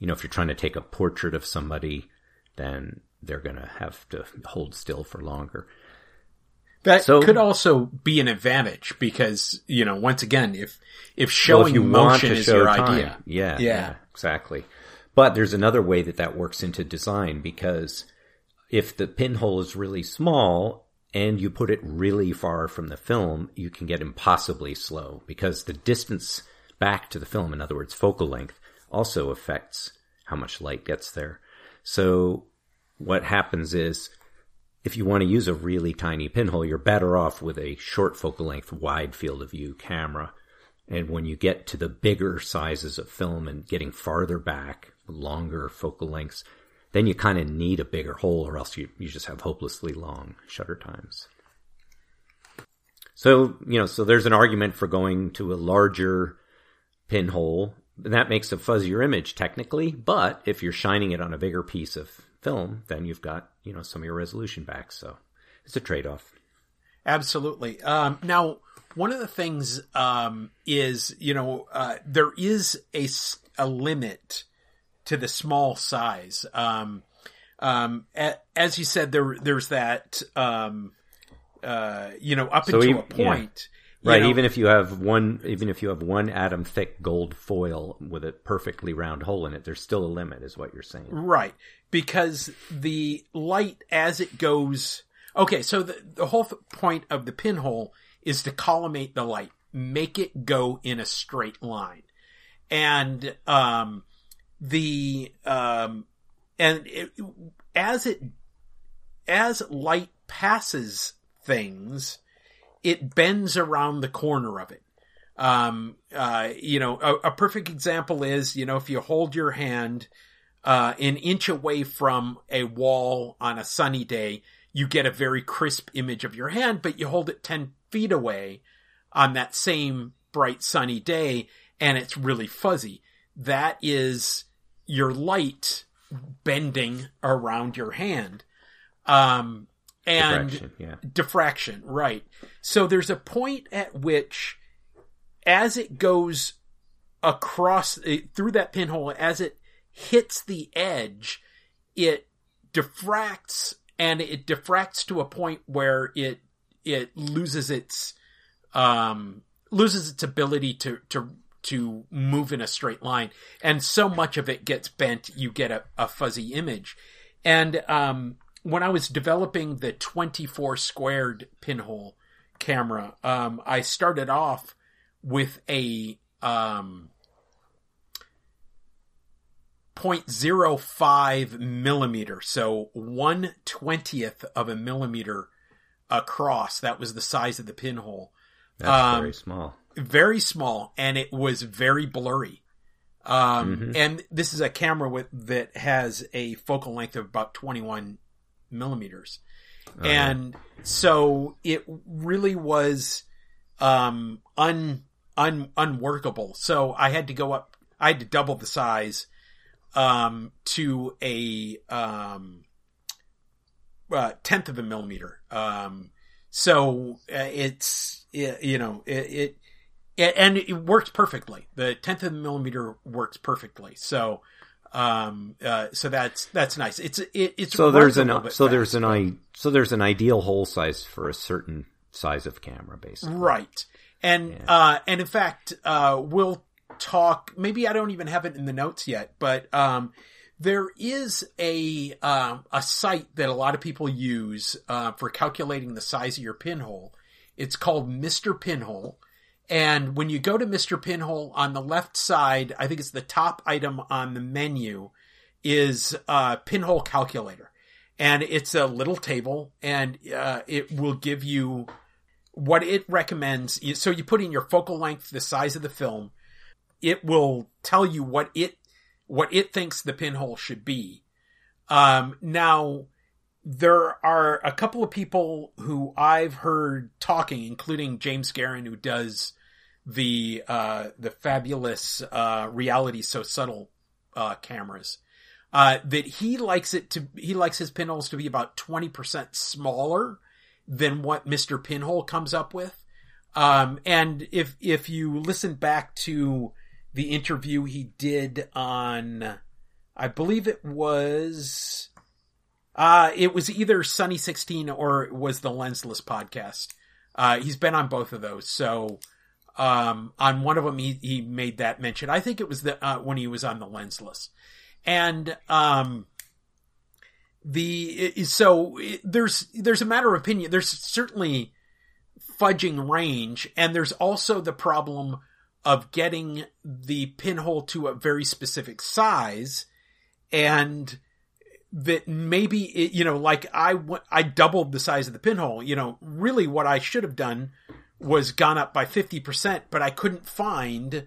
Speaker 1: You know, if you're trying to take a portrait of somebody, then they're going to have to hold still for longer.
Speaker 2: That so, could also be an advantage because, you know, once again, if, if showing well, if motion is your time, idea.
Speaker 1: Yeah, yeah, yeah, exactly. But there's another way that that works into design because if the pinhole is really small and you put it really far from the film, you can get impossibly slow because the distance back to the film, in other words, focal length, also affects how much light gets there. So what happens is if you want to use a really tiny pinhole, you're better off with a short focal length, wide field of view camera. And when you get to the bigger sizes of film and getting farther back, longer focal lengths, then you kind of need a bigger hole or else you, you just have hopelessly long shutter times. So, you know, so there's an argument for going to a larger pinhole. That makes a fuzzier image technically, but if you're shining it on a bigger piece of film, then you've got, you know, some of your resolution back. So it's a trade off.
Speaker 2: Absolutely. Um, now, one of the things um, is, you know, uh, there is a, a limit to the small size. Um, um, as you said, there there's that, um, uh, you know, up so until a point.
Speaker 1: Right. Know, even if you have one, even if you have one atom thick gold foil with a perfectly round hole in it, there's still a limit, is what you're saying.
Speaker 2: Right. Because the light as it goes, okay, so the, the whole point of the pinhole is to collimate the light, make it go in a straight line. And, um, the, um, and it, as it, as light passes things, it bends around the corner of it. Um, uh, you know, a, a, perfect example is, you know, if you hold your hand, uh, an inch away from a wall on a sunny day, you get a very crisp image of your hand, but you hold it 10 feet away on that same bright sunny day and it's really fuzzy. That is your light bending around your hand. Um, and
Speaker 1: Diffraction, yeah.
Speaker 2: diffraction, right. So there's a point at which, as it goes across eh, through that pinhole, as it hits the edge, it diffracts and it diffracts to a point where it it loses its um loses its ability to to to move in a straight line and so much of it gets bent you get a, a fuzzy image and um when i was developing the 24 squared pinhole camera um i started off with a um 0.05 millimeter, so one twentieth of a millimeter across. That was the size of the pinhole.
Speaker 1: That's
Speaker 2: Um,
Speaker 1: very small.
Speaker 2: Very small, and it was very blurry. Um,
Speaker 1: Mhm.
Speaker 2: and this is a camera with that has a focal length of about 21 millimeters.
Speaker 1: Yeah.
Speaker 2: and so it really was um un, un unworkable so i had to go up i had to double the size um to a um uh, tenth of a millimeter um so uh, it's it, you know it, it it and it works perfectly the tenth of a millimeter works perfectly so um uh so that's that's nice it's it, it's
Speaker 1: so there's an so there's an i so there's an ideal hole size for a certain size of camera, basically.
Speaker 2: Right. And
Speaker 1: Yeah.
Speaker 2: uh and in fact, uh we'll talk maybe I don't even have it in the notes yet, but um there is a um a site that a lot of people use uh for calculating the size of your pinhole. It's called Mr. Pinhole. And when you go to Mr. Pinhole on the left side, I think it's the top item on the menu is pinhole calculator. And it's a little table and uh it will give you what it recommends so you put in your focal length the size of the film it will tell you what it what it thinks the pinhole should be um now there are a couple of people who i've heard talking including james Guerin, who does the uh the fabulous uh reality so subtle uh cameras uh that he likes it to he likes his pinholes to be about 20% smaller than what Mr. Pinhole comes up with. Um, and if, if you listen back to the interview he did on, I believe it was, uh, it was either Sunny 16 or it was the Lensless podcast. Uh, he's been on both of those. So, um, on one of them, he, he made that mention. I think it was the, uh, when he was on the Lensless. And, um, the so it, there's there's a matter of opinion there's certainly fudging range and there's also the problem of getting the pinhole to a very specific size and that maybe it, you know like I, I doubled the size of the pinhole you know really what I should have done was gone up by 50% but I couldn't find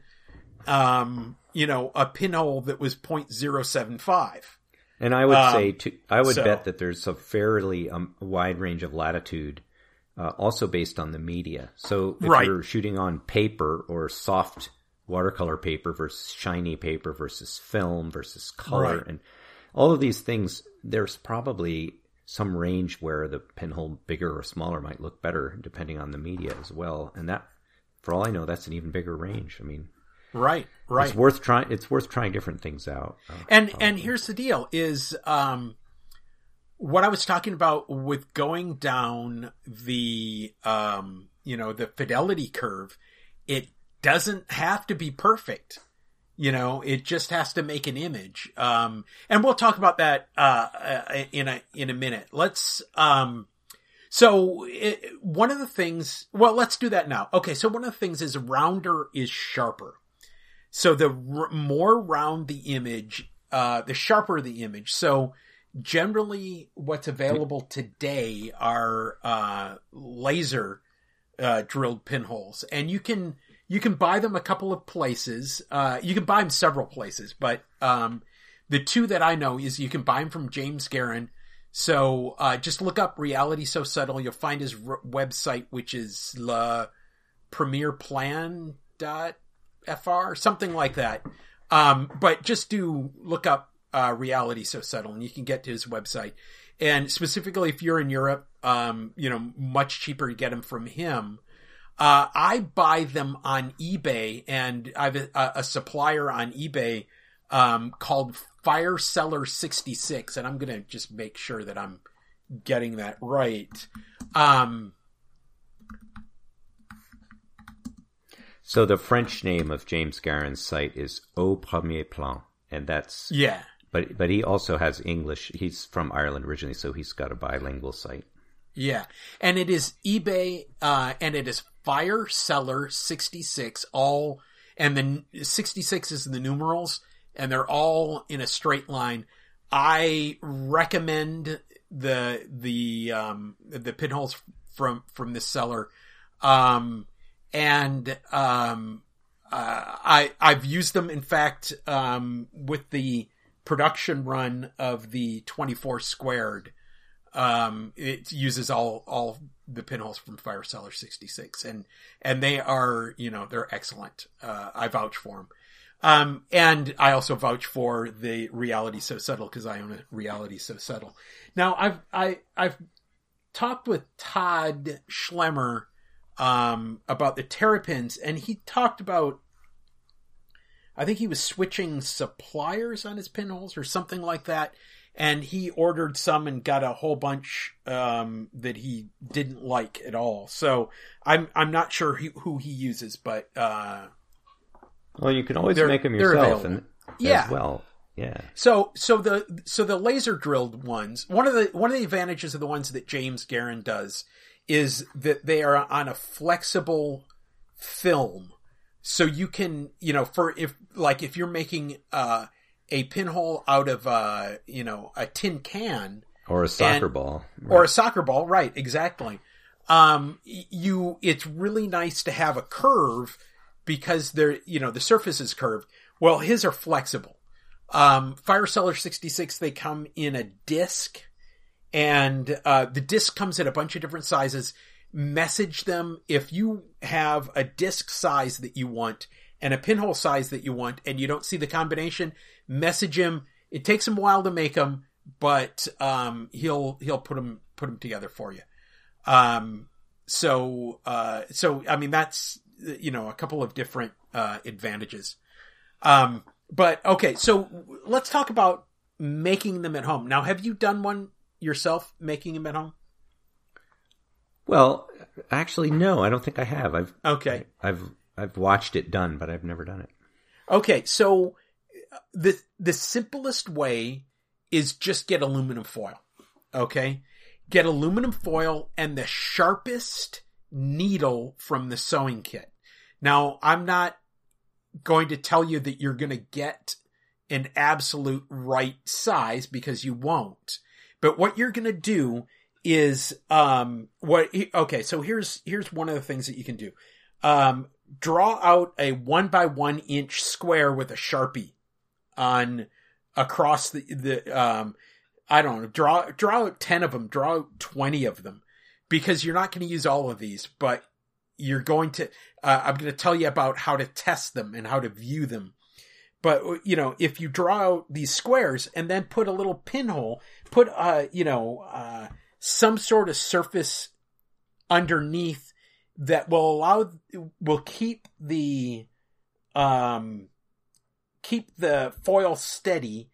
Speaker 2: um you know a pinhole that was 0.075
Speaker 1: And I would
Speaker 2: Um,
Speaker 1: say, to, I would
Speaker 2: so-
Speaker 1: bet that there's a fairly um, wide range of latitude, uh, also based on the media. So if
Speaker 2: Right.
Speaker 1: you're shooting on paper or soft watercolor paper versus shiny paper versus film versus color,
Speaker 2: Right.
Speaker 1: and all of these things, there's probably some range where the pinhole bigger or smaller might look better depending on the media as well. And that, for all I know, that's an even bigger range. I mean,
Speaker 2: right right
Speaker 1: it's worth trying. It's worth trying different things out. Uh,
Speaker 2: and
Speaker 1: probably.
Speaker 2: and here's the deal is um what i was talking about with going down the um you know the fidelity curve it doesn't have to be perfect you know it just has to make an image. Um and we'll talk about that uh in a in a minute. Let's um so it, one of the things well let's do that now. Okay so one of the things is rounder is sharper. So the r- more round the image, uh, the sharper the image. So generally what's available today are, uh, laser, uh, drilled pinholes. And you can, you can buy them a couple of places. Uh, you can buy them several places, but, um, the two that I know is you can buy them from James Guerin. So, uh, just look up reality so subtle. You'll find his r- website, which is la premier plan dot fr something like that um but just do look up uh, reality so subtle, and you can get to his website. And specifically, if you're in Europe, um, you know, much cheaper to get them from him. Uh, I buy them on eBay, and I have a, a supplier on eBay um, called Fire Seller sixty six, and I'm gonna just make sure that I'm getting that right. Um,
Speaker 1: So the French name of James Guerin's site is Au Premier Plan, and that's
Speaker 2: yeah,
Speaker 1: but but he also has English. He's from Ireland originally, so he's got a bilingual site.
Speaker 2: yeah, and it is eBay, uh, and it is Fire Seller sixty six, all, and then sixty six is the numerals, and they're all in a straight line. I recommend the the um the pinholes from from this seller. Um and um uh, I I've used them in fact um with the production run of the 24 squared um it uses all all the pinholes from Fire Seller 66 and and they are you know they're excellent uh I vouch for them um, and I also vouch for the reality so subtle because I own a reality so subtle. Now I've, I, I've talked with Todd Schlemmer, um, about the terrapins and he talked about, I think he was switching suppliers on his pinholes or something like that. And he ordered some and got a whole bunch, um, that he didn't like at all. So I'm, I'm not sure who, who he uses, but, uh,
Speaker 1: Well, you can always make them yourself, and
Speaker 2: Yeah.
Speaker 1: as well. Yeah.
Speaker 2: So so the so the laser drilled ones one of the one of the advantages of the ones that James Guerin does is that they are on a flexible film. So you can, you know, for if like if you're making uh a pinhole out of uh, you know, a tin can
Speaker 1: Or a soccer
Speaker 2: And-
Speaker 1: ball.
Speaker 2: or a soccer ball, right, exactly. Um you it's really nice to have a curve because they're, you know, the surface is curved. Well, his are flexible. Um, Fire Seller 66, they come in a disc and, uh, the disc comes in a bunch of different sizes. Message them if you have a disc size that you want and a pinhole size that you want and you don't see the combination, message him. It takes him a while to make them, but, um, he'll, he'll put them, put them together for you. Um, so, uh, so, I mean, that's, you know, a couple of different, uh, advantages. Um, but okay, so let's talk about making them at home. Now, have you done one yourself, making them at home?
Speaker 1: Well, actually, no, I don't think I have. I've
Speaker 2: Okay.
Speaker 1: I've I've watched it done, but I've never done it.
Speaker 2: Okay, so the the simplest way is just get aluminum foil. Okay? Get aluminum foil and the sharpest needle from the sewing kit. Now, I'm not going to tell you that you're going to get an absolute right size because you won't. But what you're going to do is um what okay, so here's here's one of the things that you can do. Um draw out a one by one inch square with a sharpie on across the the um I don't know draw draw out ten of them draw out twenty of them because you're not going to use all of these but you're going to uh, I'm going to tell you about how to test them and how to view them. But you know if you draw out these squares and then put a little pinhole put uh you know uh some sort of surface underneath that will allow will keep the um keep the foil steady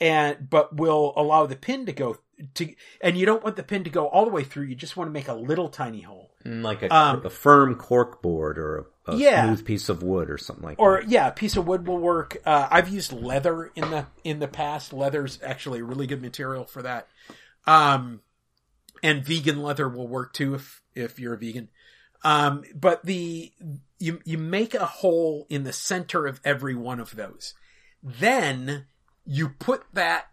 Speaker 2: and but will allow the pin to go to and you don't want the pin to go all the way through. You just want to make a little tiny hole.
Speaker 1: Mm, Like a,
Speaker 2: Um,
Speaker 1: a firm cork board or a, a
Speaker 2: Yeah.
Speaker 1: smooth piece of wood or something like that.
Speaker 2: or yeah a piece of wood will work. Uh, i've used leather in the in the past. Leather's actually a really good material for that. Um and vegan leather will work too if if you're a vegan. Um but the you you make a hole in the center of every one of those then you put that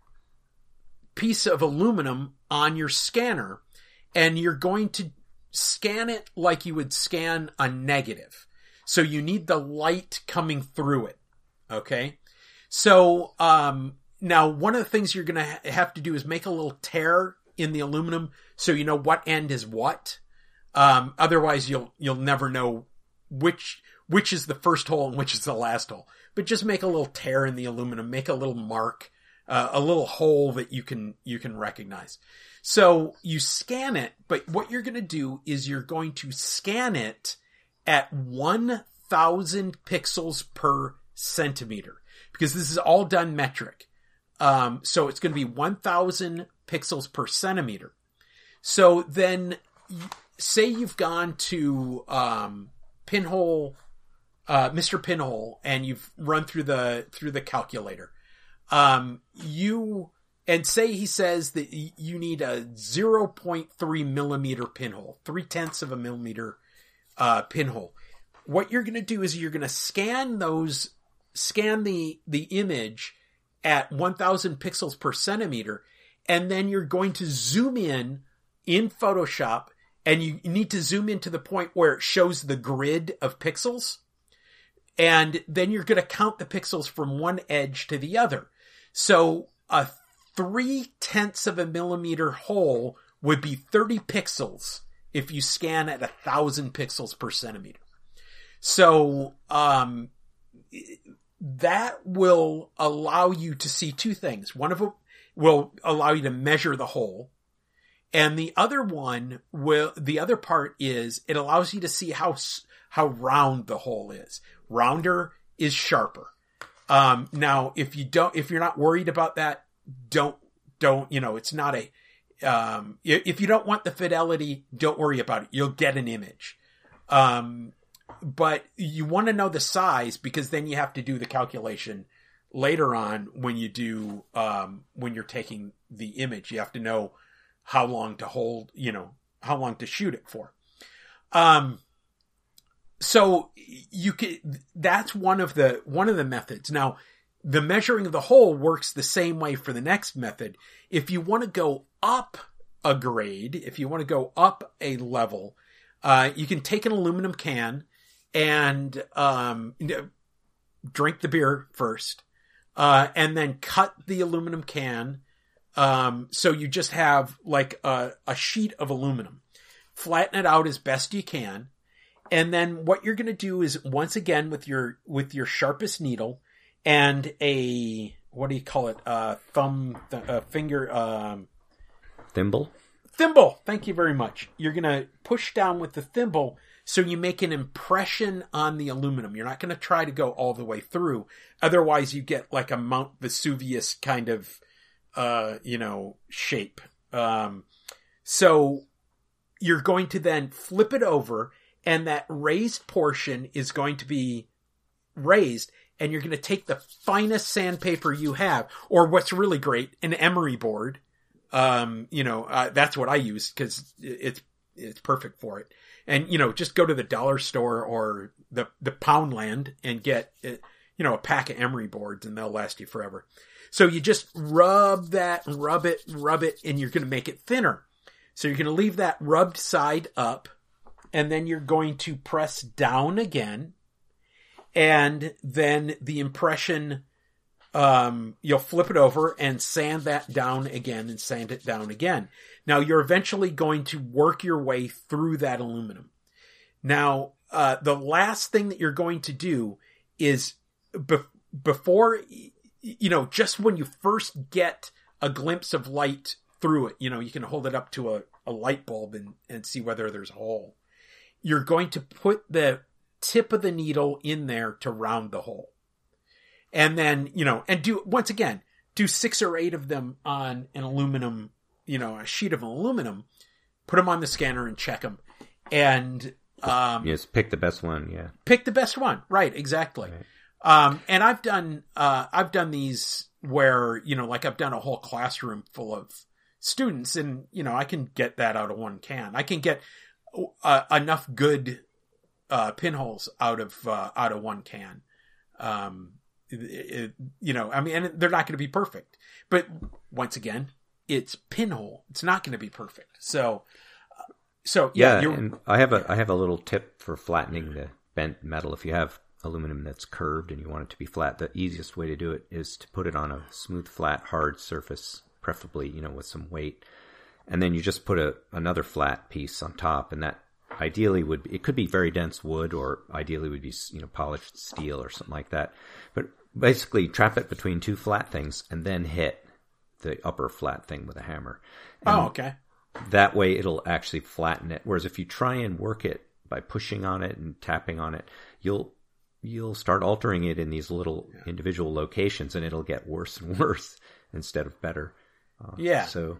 Speaker 2: piece of aluminum on your scanner and you're going to scan it like you would scan a negative. So you need the light coming through it. Okay. So, um, now one of the things you're going to ha- have to do is make a little tear in the aluminum so you know what end is what. Um, otherwise you'll, you'll never know which, which is the first hole and which is the last hole. But just make a little tear in the aluminum, make a little mark, uh, a little hole that you can you can recognize. So you scan it, but what you're going to do is you're going to scan it at 1000 pixels per centimeter because this is all done metric. Um, so it's going to be 1000 pixels per centimeter. So then say you've gone to, um, pinhole, uh, Mr. Pinhole and you've run through the, through the calculator. Um, you, and say he says that you need a 0.3 millimeter pinhole, three tenths of a millimeter, uh, pinhole. What you're going to do is you're going to scan those, scan the, the image at 1000 pixels per centimeter, and then you're going to zoom in in Photoshop and you need to zoom into the point where it shows the grid of pixels. And then you're going to count the pixels from one edge to the other. So a three tenths of a millimeter hole would be 30 pixels if you scan at a thousand pixels per centimeter. So, um, that will allow you to see two things. One of them will allow you to measure the hole. And the other one will, the other part is it allows you to see how, how round the hole is. Rounder is sharper. Um, now, if you don't, if you're not worried about that, don't, don't, you know, it's not a, um, if you don't want the fidelity, don't worry about it. You'll get an image. Um, but you want to know the size because then you have to do the calculation later on when you do, um, when you're taking the image, you have to know how long to hold, you know, how long to shoot it for. Um, so you can, that's one of the, one of the methods. Now, the measuring of the hole works the same way for the next method. If you want to go up a grade, if you want to go up a level, uh, you can take an aluminum can and, um, drink the beer first, uh, and then cut the aluminum can. Um, so you just have like a, a sheet of aluminum, flatten it out as best you can. And then what you're going to do is once again with your, with your sharpest needle and a, what do you call it? Uh, thumb, th- uh, finger, um,
Speaker 1: thimble.
Speaker 2: Thimble. Thank you very much. You're going to push down with the thimble so you make an impression on the aluminum. You're not going to try to go all the way through. Otherwise you get like a Mount Vesuvius kind of, uh, you know, shape. Um, so you're going to then flip it over and that raised portion is going to be raised and you're going to take the finest sandpaper you have or what's really great, an emery board. Um, you know, uh, that's what I use because it's, it's perfect for it and you know just go to the dollar store or the the Poundland and get uh, you know a pack of emery boards and they'll last you forever. So you just rub that, rub it, rub it, and you're going to make it thinner. So you're going to leave that rubbed side up, and then you're going to press down again, and then the impression. Um, you'll flip it over and sand that down again and sand it down again. Now you're eventually going to work your way through that aluminum. Now, uh, the last thing that you're going to do is be- before, you know, just when you first get a glimpse of light through it, you know, you can hold it up to a, a light bulb and, and see whether there's a hole. You're going to put the tip of the needle in there to round the hole. And then, you know, and do, once again, do six or eight of them on an aluminum you know, a sheet of aluminum, put them on the scanner and check them. And, um,
Speaker 1: yes, pick the best one. Yeah.
Speaker 2: Pick the best one. Right. Exactly. Right. Um, and I've done, uh, I've done these where, you know, like I've done a whole classroom full of students and, you know, I can get that out of one can. I can get uh, enough good, uh, pinholes out of, uh, out of one can. Um, it, it, you know, I mean, and they're not going to be perfect, but once again, it's pinhole. It's not going to be perfect. So, uh, so
Speaker 1: yeah, yeah and I have a I have a little tip for flattening the bent metal. If you have aluminum that's curved and you want it to be flat, the easiest way to do it is to put it on a smooth, flat, hard surface, preferably you know with some weight, and then you just put a another flat piece on top, and that ideally would be, it could be very dense wood or ideally would be you know polished steel or something like that but basically trap it between two flat things and then hit the upper flat thing with a hammer. Oh, and
Speaker 2: Oh, okay.
Speaker 1: that way it'll actually flatten it. Whereas if you try and work it by pushing on it and tapping on it, you'll you'll start altering it in these little individual locations and it'll get worse and *laughs* worse instead of better. Uh,
Speaker 2: Yeah.
Speaker 1: So,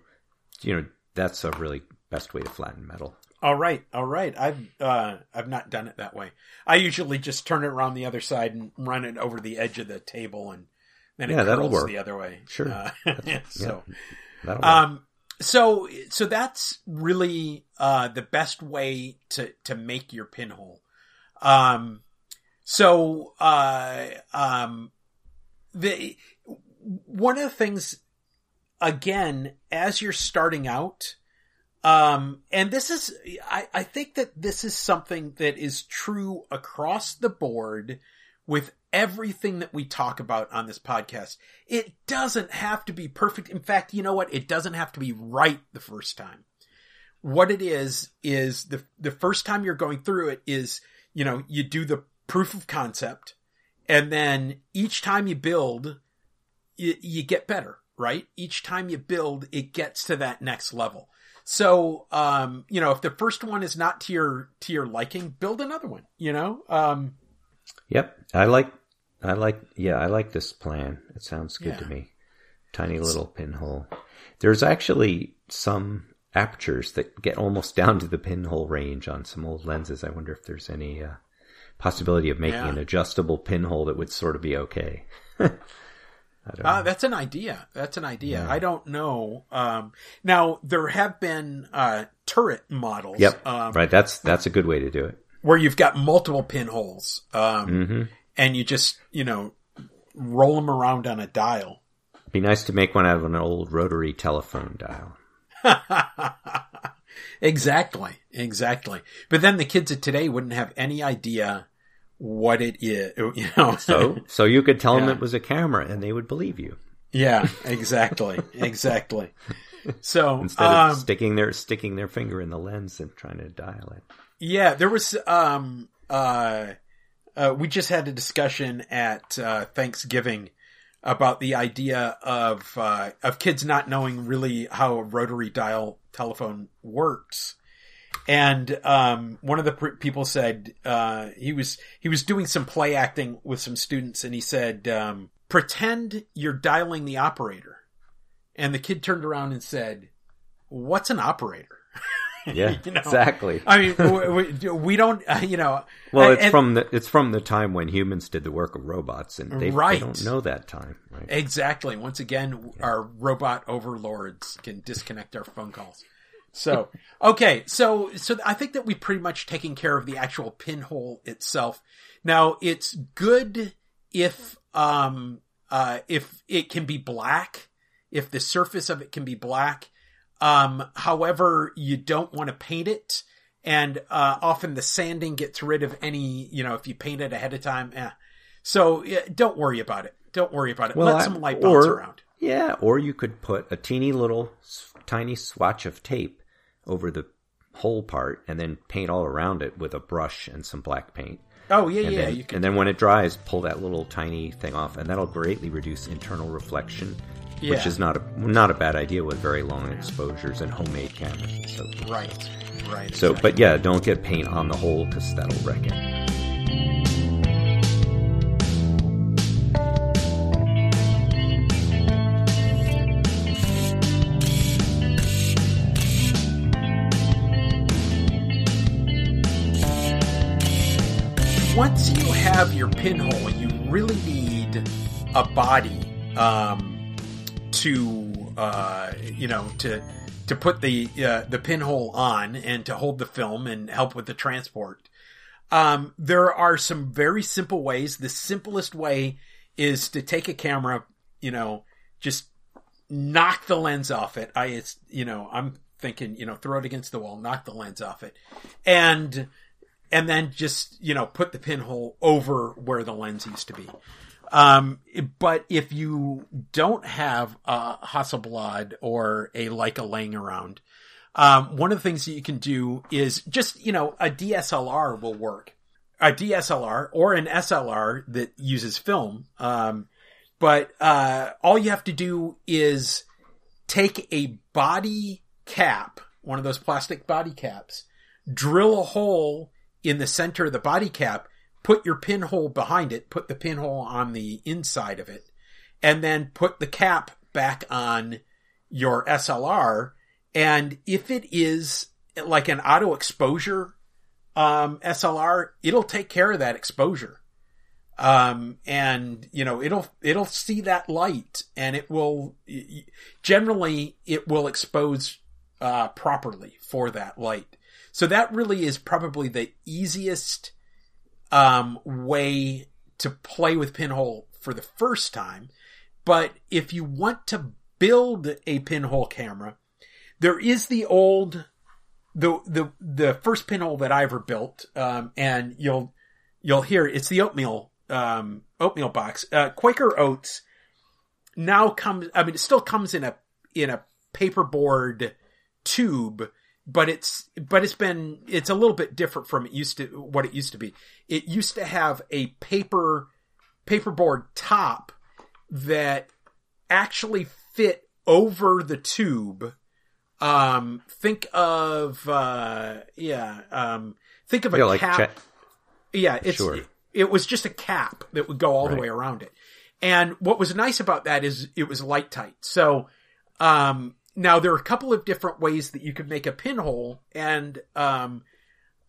Speaker 1: you know, that's a really best way to flatten metal.
Speaker 2: All right, all right. I've uh, I've not done it that way. I usually just turn it around the other side and run it over the edge of the table, and then it
Speaker 1: Yeah, that'll work.
Speaker 2: the other way.
Speaker 1: Sure.
Speaker 2: Uh, *laughs* *laughs* so,
Speaker 1: That'll
Speaker 2: um, so so that's really uh, the best way to to make your pinhole. Um, so uh, um, the one of the things again as you're starting out um and this is i i think that this is something that is true across the board with everything that we talk about on this podcast. It doesn't have to be perfect. In fact you know what? It doesn't have to be right the first time. What it is is the the first time you're going through it is you know you do the proof of concept and then each time you build you, you get better right each time you build it gets to that next level so um you know if the first one is not to your to your liking build another one you know um
Speaker 1: Yep, I like, I like, yeah, I like this plan. It sounds good
Speaker 2: Yeah.
Speaker 1: to me. Tiny little pinhole. There's actually some apertures that get almost *laughs* down to the pinhole range on some old lenses. I wonder if there's any uh, possibility of making
Speaker 2: Yeah.
Speaker 1: an adjustable pinhole that would sort of be okay. *laughs* I don't
Speaker 2: Uh, that's an idea. That's an idea. I don't know. Um, now there have been uh, turret models.
Speaker 1: Yep,
Speaker 2: Um,
Speaker 1: right. That's that's a good way to do it.
Speaker 2: Where you've got multiple pinholes, um,
Speaker 1: hmm
Speaker 2: and you just you know roll them around on a dial.
Speaker 1: Be nice to make one out of an old rotary telephone dial. *laughs*
Speaker 2: exactly, exactly. But then the kids of today wouldn't have any idea what it is. *laughs* You know.
Speaker 1: So so you could tell them it was a camera and they would believe you.
Speaker 2: yeah, exactly, exactly. *laughs* So
Speaker 1: instead
Speaker 2: um,
Speaker 1: of sticking their sticking their finger in the lens and trying to dial it.
Speaker 2: Yeah, there was um uh, uh we just had a discussion at uh Thanksgiving about the idea of uh of kids not knowing really how a rotary dial telephone works. And um one of the pr- people said uh he was he was doing some play acting with some students and he said um pretend you're dialing the operator. And the kid turned around and said, "What's an operator?" *laughs*
Speaker 1: Yeah,
Speaker 2: You know,
Speaker 1: exactly.
Speaker 2: I mean, we, we, we don't, uh, you know.
Speaker 1: Well, it's
Speaker 2: and-
Speaker 1: from the it's from the time when humans did the work of robots, and they,
Speaker 2: Right.
Speaker 1: they don't know that time. Right?
Speaker 2: exactly. Once again, our robot overlords can disconnect our phone calls. So, okay, so so I think that we pretty much taken care of the actual pinhole itself. Now, it's good if um uh if it can be black, if the surface of it can be black. Um, however, you don't want to paint it, and uh, often the sanding gets rid of any, you know, if you paint it ahead of time. Eh. So yeah, don't worry about it. Don't worry about it.
Speaker 1: Well,
Speaker 2: Let
Speaker 1: I-
Speaker 2: some light bounce
Speaker 1: or-
Speaker 2: around.
Speaker 1: Yeah, or you could put a teeny little tiny swatch of tape over the whole part, and then paint all around it with a brush and some black paint.
Speaker 2: Oh yeah,
Speaker 1: And
Speaker 2: yeah.
Speaker 1: then,
Speaker 2: you can.
Speaker 1: and then when it dries, pull that little tiny thing off, and that'll greatly reduce internal reflection, which is not a not a bad idea with very long exposures and homemade cameras and so forth.
Speaker 2: right, right.
Speaker 1: So,
Speaker 2: exactly.
Speaker 1: but yeah, don't get paint on the hole because that'll wreck it.
Speaker 2: Once you have your pinhole, you really need a body um, to uh, you know to to put the uh, the pinhole on and to hold the film and help with the transport. Um, there are some very simple ways. The simplest way is to take a camera, you know, just knock the lens off it. I, it's, you know, I'm thinking, you know, throw it against the wall, knock the lens off it. And, and then just, you know, put the pinhole over where the lens used to be. Um, but if you don't have a Hasselblad or a Leica laying around, um, one of the things that you can do is just, you know, a DSLR will work. a DSLR or an SLR that uses film. Um, but uh, all you have to do is take a body cap, one of those plastic body caps, drill a hole in the center of the body cap, put your pinhole behind it, put the pinhole on the inside of it, and then put the cap back on your SLR. And if it is like an auto exposure um, SLR, it'll take care of that exposure. Um, and you know, it'll, it'll see that light and it will, generally it will expose, uh, properly for that light. So that really is probably the easiest, um, way to play with pinhole for the first time. But if you want to build a pinhole camera, there is the old the the the first pinhole that I ever built, um, and you'll you'll hear it's the oatmeal um, oatmeal box. Uh, Quaker Oats now comes. I mean, it still comes in a in a paperboard tube, but it's but it's been it's a little bit different from it used to what it used to be. It used to have a paper paperboard top that actually fit over the tube um, think of, uh, yeah, um, think of a yeah, cap. Like yeah, it's, sure. it, it, was just a cap that would go all right. the way around it. And what was nice about that is it was light tight. So, um, now there are a couple of different ways that you could make a pinhole and, um,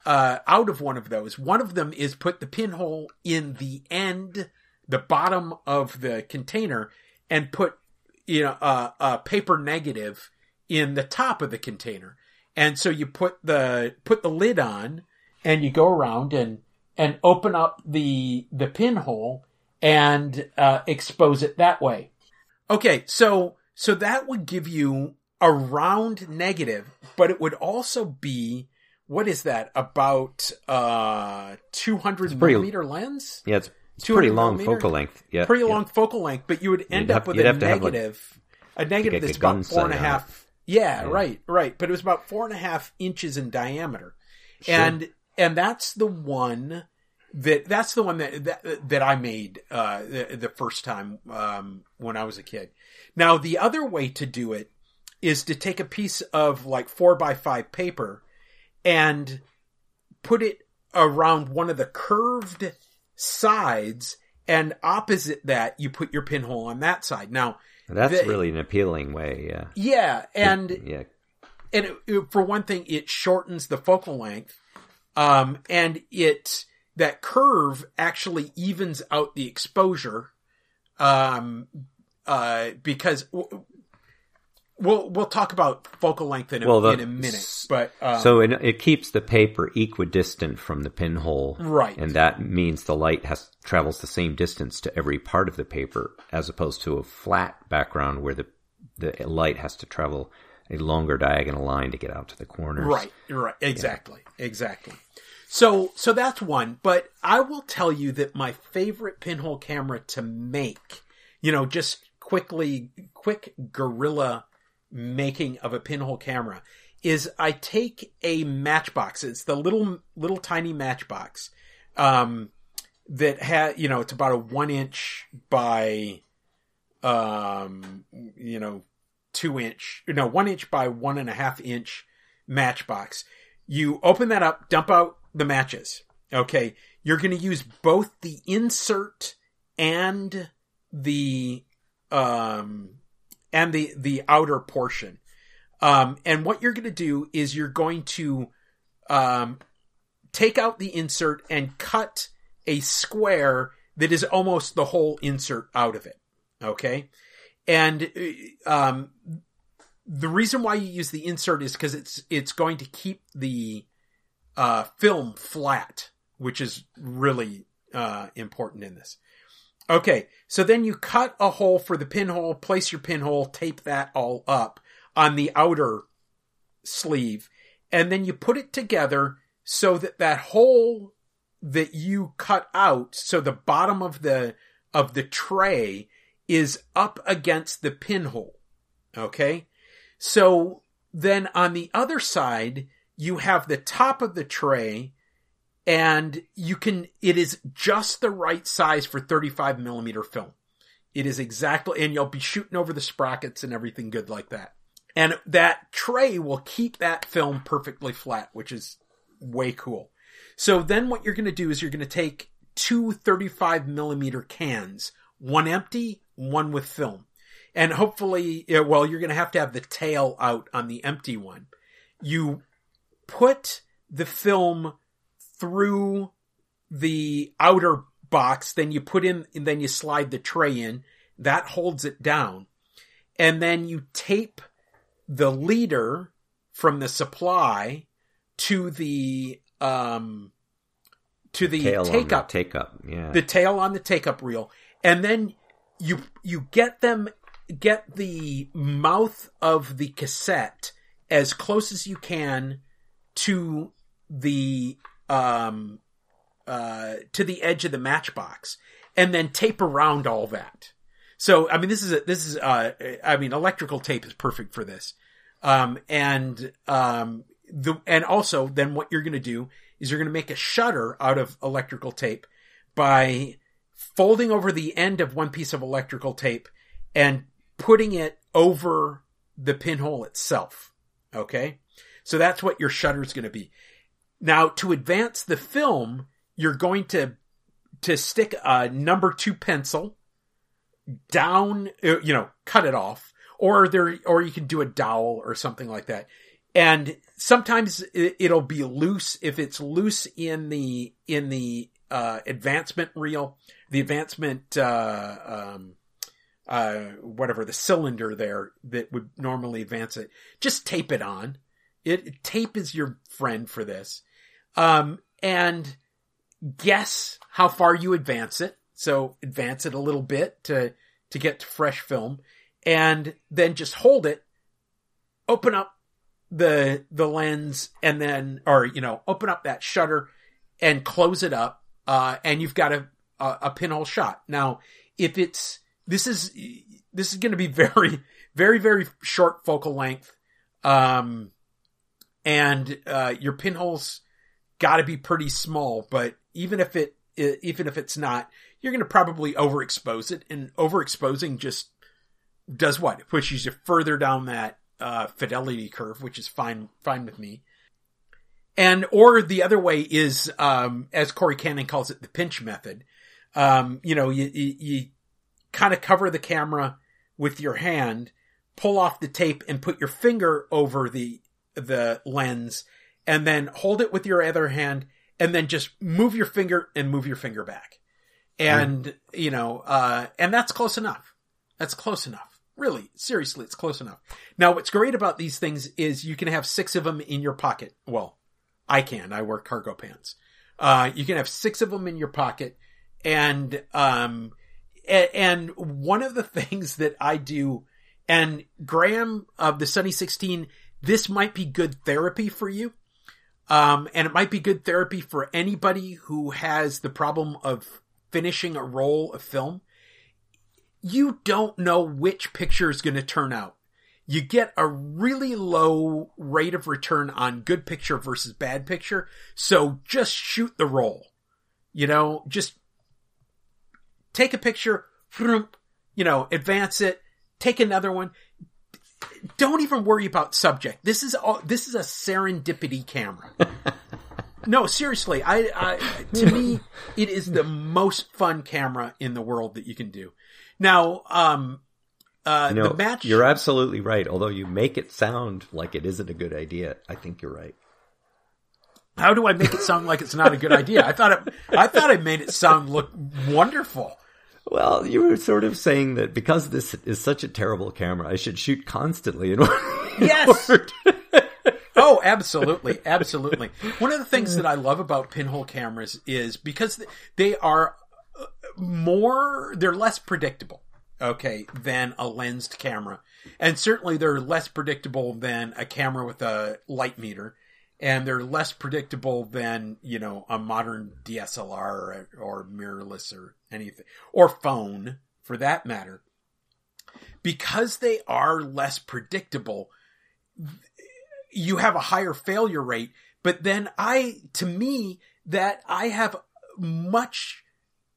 Speaker 2: uh, out of one of those. One of them is put the pinhole in the end, the bottom of the container and put, you know, uh, a paper negative in the top of the container. And so you put the, put the lid on and you go around and, and open up the, the pinhole and, uh, expose it that way. Okay. So, so that would give you a round negative, but it would also be, what is that? About, uh, 200 pretty, millimeter lens?
Speaker 1: Yeah. It's, it's pretty long focal length. Yeah.
Speaker 2: Pretty long focal length, but you would end up with a negative, like, a negative that's about four and a half, yeah, yeah, right, right. But it was about four and a half inches in diameter, sure. and and that's the one that that's the one that that, that I made uh, the, the first time um, when I was a kid. Now the other way to do it is to take a piece of like four by five paper and put it around one of the curved sides, and opposite that you put your pinhole on that side. Now
Speaker 1: that's the, really an appealing way. Yeah.
Speaker 2: Yeah, and it, yeah, and it, it, for one thing, it shortens the focal length, um, and it that curve actually evens out the exposure, um, uh, because We'll we'll talk about focal length in a, well, the, in a minute, but
Speaker 1: um, so it, it, keeps the paper equidistant from the pinhole,
Speaker 2: right?
Speaker 1: And that means the light has travels the same distance to every part of the paper, as opposed to a flat background where the the light has to travel a longer diagonal line to get out to the corners.
Speaker 2: Right, right, exactly, yeah. exactly. So so that's one, but I will tell you that my favorite pinhole camera to make, you know, just quickly, quick guerrilla making of a pinhole camera is I take a matchbox. It's the little, little tiny matchbox, um, that had, you know, it's about a one inch by, um, you know, two inch, no, one inch by one and a half inch matchbox. You open that up, dump out the matches. Okay. You're going to use both the insert and the, um, and the the outer portion. Um, and what you're going to do is you're going to um, take out the insert and cut a square that is almost the whole insert out of it. Okay, and um, the reason why you use the insert is because it's it's going to keep the uh, film flat, which is really uh, important in this. Okay, so then you cut a hole for the pinhole, place your pinhole, tape that all up on the outer sleeve, and then you put it together so that that hole that you cut out, so the bottom of the of the tray is up against the pinhole. Okay? So then on the other side, you have the top of the tray and you can, it is just the right size for 35 millimeter film. It is exactly, and you'll be shooting over the sprockets and everything good like that. And that tray will keep that film perfectly flat, which is way cool. So then what you're going to do is you're going to take two 35 millimeter cans, one empty, one with film. And hopefully, well, you're going to have to have the tail out on the empty one. You put the film through the outer box, then you put in, and then you slide the tray in. That holds it down. And then you tape the leader from the supply to the, um, to the
Speaker 1: Tail
Speaker 2: take
Speaker 1: on the
Speaker 2: up,
Speaker 1: take up. Yeah.
Speaker 2: the tail on the take up reel. And then you, you get them, get the mouth of the cassette as close as you can to the, um, uh, to the edge of the matchbox and then tape around all that. So, I mean, this is a, this is, uh, I mean, electrical tape is perfect for this. Um, and, um, the, and also then what you're going to do is you're going to make a shutter out of electrical tape by folding over the end of one piece of electrical tape and putting it over the pinhole itself. Okay. So that's what your shutter is going to be. Now to advance the film, you're going to, to stick a number two pencil down, uh, you know, cut it off or there, or you can do a dowel or something like that. And sometimes it'll be loose. If it's loose in the, in the, uh, advancement reel, the advancement, uh, um, uh, whatever the cylinder there that would normally advance it, just tape it on. It, tape is your friend for this. Um, and guess how far you advance it. So advance it a little bit to, to get to fresh film and then just hold it, open up the, the lens and then, or, you know, open up that shutter and close it up. Uh, and you've got a, a, a pinhole shot. Now, if it's, this is, this is going to be *laughs* very, very, very short focal length. Um, and, uh, your pinholes got to be pretty small, but even if it, even if it's not, you're going to probably overexpose it and overexposing just does what? It pushes you further down that, uh, fidelity curve, which is fine, fine with me. And, or the other way is, um, as Corey Cannon calls it, the pinch method. Um, you know, you, you, you kind of cover the camera with your hand, pull off the tape and put your finger over the, the lens and then hold it with your other hand and then just move your finger and move your finger back. And, mm. you know, uh, and that's close enough. That's close enough. Really, seriously, it's close enough. Now, what's great about these things is you can have six of them in your pocket. Well, I can. I wear cargo pants. Uh, you can have six of them in your pocket and, um, and one of the *laughs* things that I do, and Graham of the Sunny 16, this might be good therapy for you. Um, and it might be good therapy for anybody who has the problem of finishing a roll of film. You don't know which picture is going to turn out. You get a really low rate of return on good picture versus bad picture. So just shoot the roll. You know, just take a picture, you know, advance it, take another one. Don't even worry about subject. This is all, this is a serendipity camera. *laughs* no, seriously, I, I, to me, it is the most fun camera in the world that you can do. Now, um, uh, the match.
Speaker 1: You're absolutely right. Although you make it sound like it isn't a good idea, I think you're right.
Speaker 2: How do I make it sound like it's not a good idea? I thought it, I thought I made it sound look wonderful.
Speaker 1: Well, you were sort of saying that because this is such a terrible camera, I should shoot constantly in *laughs* order.
Speaker 2: Yes. oh, absolutely, absolutely. One of the things that I love about pinhole cameras is because they are uh, more, they're less predictable. Okay, than a lensed camera, and certainly they're less predictable than a camera with a light meter and they're less predictable than you know a modern DSLR or, or, mirrorless or anything or phone for that matter. Because they are less predictable, you have a higher failure rate. But then I, to me, that I have much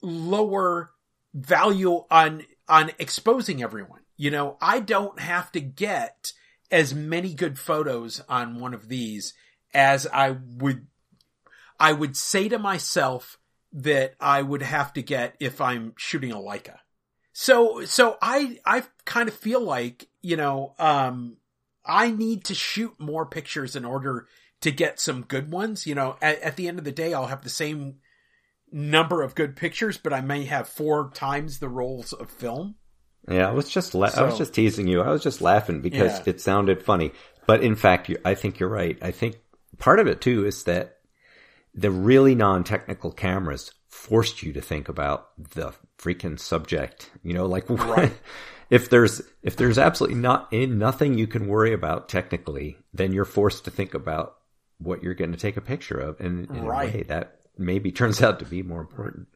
Speaker 2: lower value on, on exposing everyone. You know, I don't have to get as many good photos on one of these as I would, I would say to myself that I would have to get if I'm shooting a Leica. So, so I, I kind of feel like, you know, um, I need to shoot more pictures in order to get some good ones. You know, at, at the end of the day, I'll have the same number of good pictures, but I may have four times the rolls of film.
Speaker 1: Yeah, I was just la-
Speaker 2: So-
Speaker 1: I was just teasing you. I was just laughing because
Speaker 2: Yeah.
Speaker 1: it sounded funny. But in fact, you, I think you're right. I think part of it too is that the really non-technical cameras forced you to think about the freaking subject. You know, like *laughs* if there's if there's absolutely not in nothing you can worry about technically, then you're forced to think about what you're going to take a picture of, and in
Speaker 2: Right.
Speaker 1: a way that maybe turns out to be more important.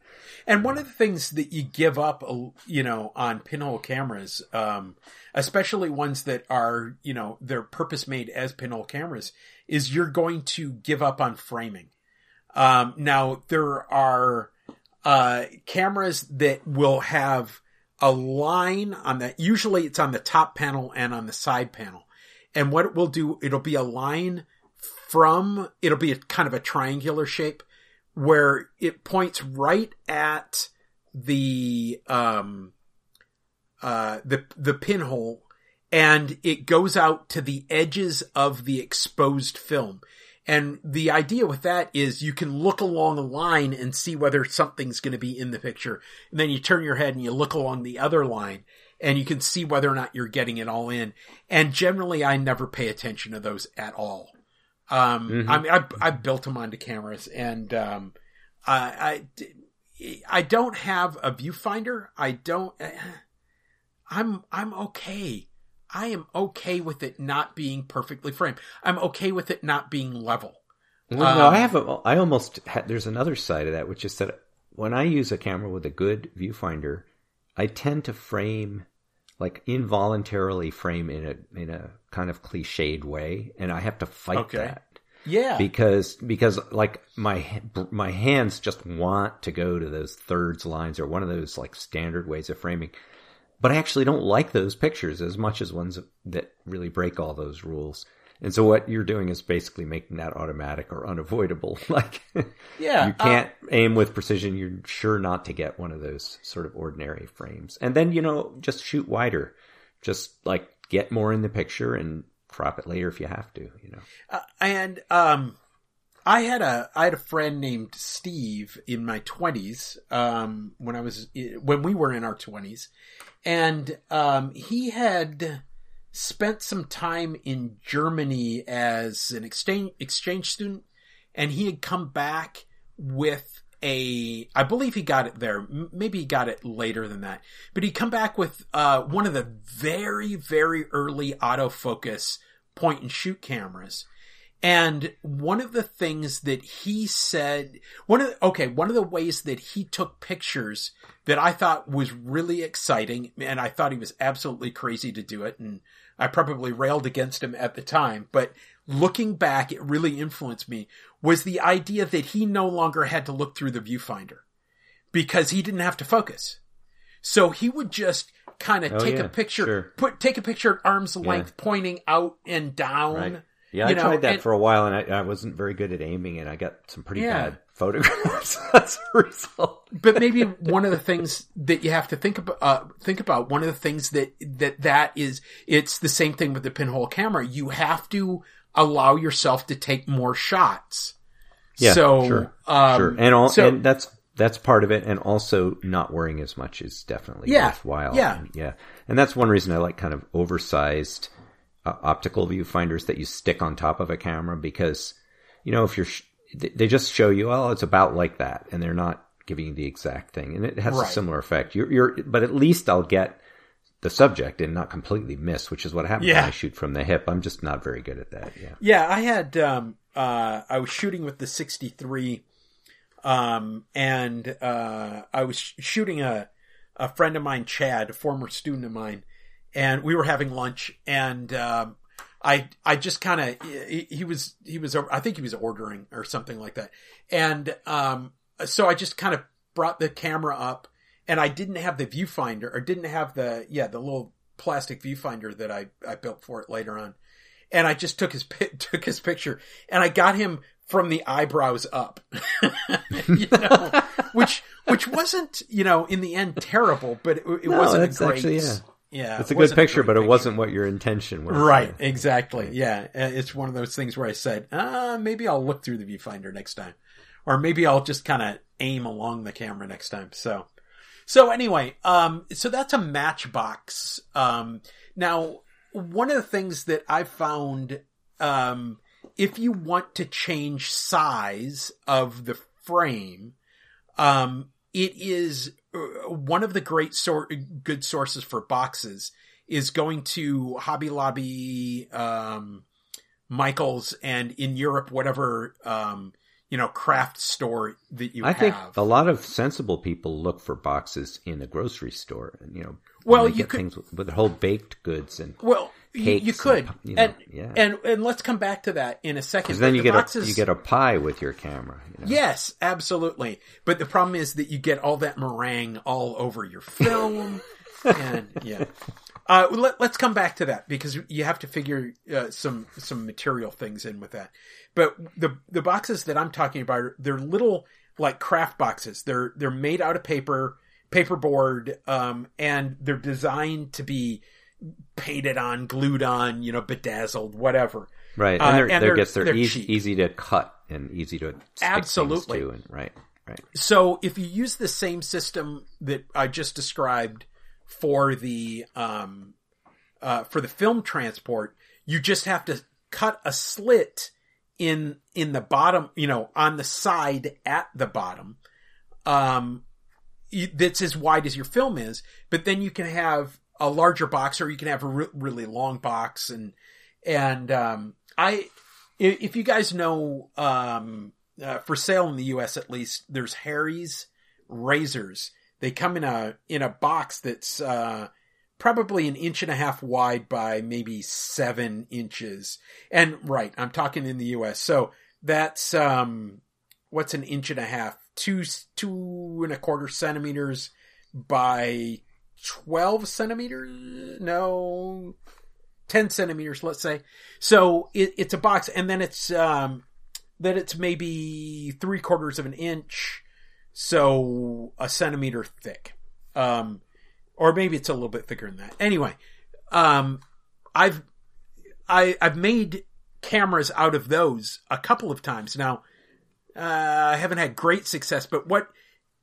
Speaker 2: And one of the things that you give up, you know, on pinhole cameras, um, especially ones that are, you know, they're purpose made as pinhole cameras, is you're going to give up on framing. Um, now there are, uh, cameras that will have a line on that. usually it's on the top panel and on the side panel. And what it will do, it'll be a line from, it'll be a kind of a triangular shape where it points right at the um uh the the pinhole and it goes out to the edges of the exposed film. And the idea with that is you can look along a line and see whether something's going to be in the picture. And then you turn your head and you look along the other line and you can see whether or not you're getting it all in. And generally I never pay attention to those at all. Um, I mean, I, I built them onto cameras and, um, I, I, I don't have a viewfinder. I don't, I'm, I'm okay. I am okay with it not being perfectly framed. I'm okay with it not being level.
Speaker 1: Well, no,
Speaker 2: Um,
Speaker 1: I have. A, I almost ha- there's another side of that, which is that when I use a camera with a good viewfinder, I tend to frame, like involuntarily frame in a in a kind of cliched way, and I have to fight
Speaker 2: Okay.
Speaker 1: that
Speaker 2: Yeah.
Speaker 1: because because like my my hands just want to go to those thirds lines or one of those like standard ways of framing. But I actually don't like those pictures as much as ones that really break all those rules. And so what you're doing is basically making that automatic or unavoidable. *laughs* like
Speaker 2: yeah.
Speaker 1: you can't aim with precision. You're sure not to get one of those sort of ordinary frames. And then, you know, just shoot wider. Just like get more in the picture and crop it later if you have to, you know.
Speaker 2: Uh, and um I had a I had a friend named Steve in my 20s um when I was when we were in our 20s and um he had spent some time in Germany as an exchange exchange student and he had come back with a I believe he got it there. Maybe he got it later than that. But he come back with uh one of the very very early autofocus point and shoot cameras and one of the things that he said, one of the, okay, one of the ways that he took pictures that I thought was really exciting, and I thought he was absolutely crazy to do it, and I probably railed against him at the time, but looking back, it really influenced me, was the idea that he no longer had to look through the viewfinder because he didn't have to focus. So he would just kind of
Speaker 1: Oh,
Speaker 2: take
Speaker 1: yeah,
Speaker 2: a picture,
Speaker 1: sure.
Speaker 2: put, take a picture at arm's length, pointing out and down.
Speaker 1: Right. Yeah, I
Speaker 2: know,
Speaker 1: tried that
Speaker 2: and-
Speaker 1: for a while and I, I wasn't very good at aiming and I got some pretty
Speaker 2: Yeah.
Speaker 1: bad photographs *laughs* as a result.
Speaker 2: but maybe one of the things that you have to think about, uh, think about one of the things that, that, that is, it's the same thing with the pinhole camera. You have to allow yourself to take more shots.
Speaker 1: Yeah,
Speaker 2: so,
Speaker 1: sure,
Speaker 2: um,
Speaker 1: sure. And all,
Speaker 2: so-
Speaker 1: and that's that's part of it, and also not worrying as much is definitely
Speaker 2: Yeah,
Speaker 1: worthwhile.
Speaker 2: yeah.
Speaker 1: And, yeah. And that's one reason I like kind of oversized uh, optical viewfinders that you stick on top of a camera because you know if you're sh- they just show you oh it's about like that, and they're not giving you the exact thing, and it has
Speaker 2: Right.
Speaker 1: a similar effect. You're, you're but at least I'll get the subject and not completely miss, which is what happens
Speaker 2: Yeah.
Speaker 1: when I shoot from the hip. I'm just not very good at that. Yeah.
Speaker 2: Yeah, I had um uh I was shooting with the 63 um and uh I was sh- shooting a a friend of mine Chad, a former student of mine, and we were having lunch and um I I just kind of he, he was he was I think he was ordering or something like that, and um so I just kind of brought the camera up, and I didn't have the viewfinder or didn't have the yeah the little plastic viewfinder that I I built for it later on, and I just took his *laughs* took his picture, and I got him from the eyebrows up, *laughs* you know, *laughs* which which wasn't you know in the end terrible, but it, it
Speaker 1: No,
Speaker 2: wasn't a great.
Speaker 1: actually, yeah.
Speaker 2: Yeah,
Speaker 1: It's
Speaker 2: it
Speaker 1: a good picture,
Speaker 2: great
Speaker 1: but it
Speaker 2: picture.
Speaker 1: wasn't what your intention was.
Speaker 2: Right, exactly. Yeah, it's one of those things where I said, uh, maybe I'll look through the viewfinder next time, or maybe I'll just kind of aim along the camera next time. So, so anyway, um, so that's a matchbox. Um, now, one of the things that I found, um, if you want to change size of the frame, um, it is uh, one of the great sor- good sources for boxes is going to Hobby Lobby, um, Michaels, and in Europe, whatever um, you know craft store that you
Speaker 1: I
Speaker 2: have.
Speaker 1: think a lot of sensible people look for boxes in a grocery store, and you know,
Speaker 2: Well, you
Speaker 1: get
Speaker 2: could-
Speaker 1: things with, with whole baked goods, and
Speaker 2: well,
Speaker 1: cakes
Speaker 2: you could,
Speaker 1: and, you know,
Speaker 2: and
Speaker 1: yeah.
Speaker 2: and and let's come back to that in a second.
Speaker 1: because then
Speaker 2: but
Speaker 1: you
Speaker 2: the
Speaker 1: get
Speaker 2: boxes,
Speaker 1: a you get a pie with your camera. You know?
Speaker 2: Yes, absolutely. But the problem is that you get all that meringue all over your film, *laughs* and yeah. Uh, let, us come back to that because you have to figure uh, some some material things in with that. But the the boxes that I'm talking about, are- they're little like craft boxes. They're they're made out of paper, paperboard, um, and they're designed to be painted on, glued on, you know, bedazzled, whatever.
Speaker 1: Right,
Speaker 2: Uh,
Speaker 1: and they're,
Speaker 2: and
Speaker 1: they're,
Speaker 2: they're-
Speaker 1: guess they're,
Speaker 2: they're
Speaker 1: easy easy to cut and easy to
Speaker 2: Absolutely.
Speaker 1: to, and right, right.
Speaker 2: So if you use the same system that I just described for the um, uh, for the film transport, you just have to cut a slit in in the bottom, you know, on the side at the bottom. Um, that's as wide as your film is, but then you can have a larger box, or you can have a re- really long box, and and um, I, if you guys know, um, uh, for sale in the U.S. at least, there's Harry's razors. They come in a in a box that's uh, probably an inch and a half wide by maybe seven inches. And right, I'm talking in the U.S. So that's um, what's an inch and a half? Two two and a quarter centimeters by twelve centimeters? No, ten centimeters, let's say. So it, it's a box, and then it's um, that it's maybe three quarters of an inch, so a centimeter thick. Um, or maybe it's a little bit thicker than that. Anyway, um, I've I, I've made cameras out of those a couple of times now. Uh, I haven't had great success, but what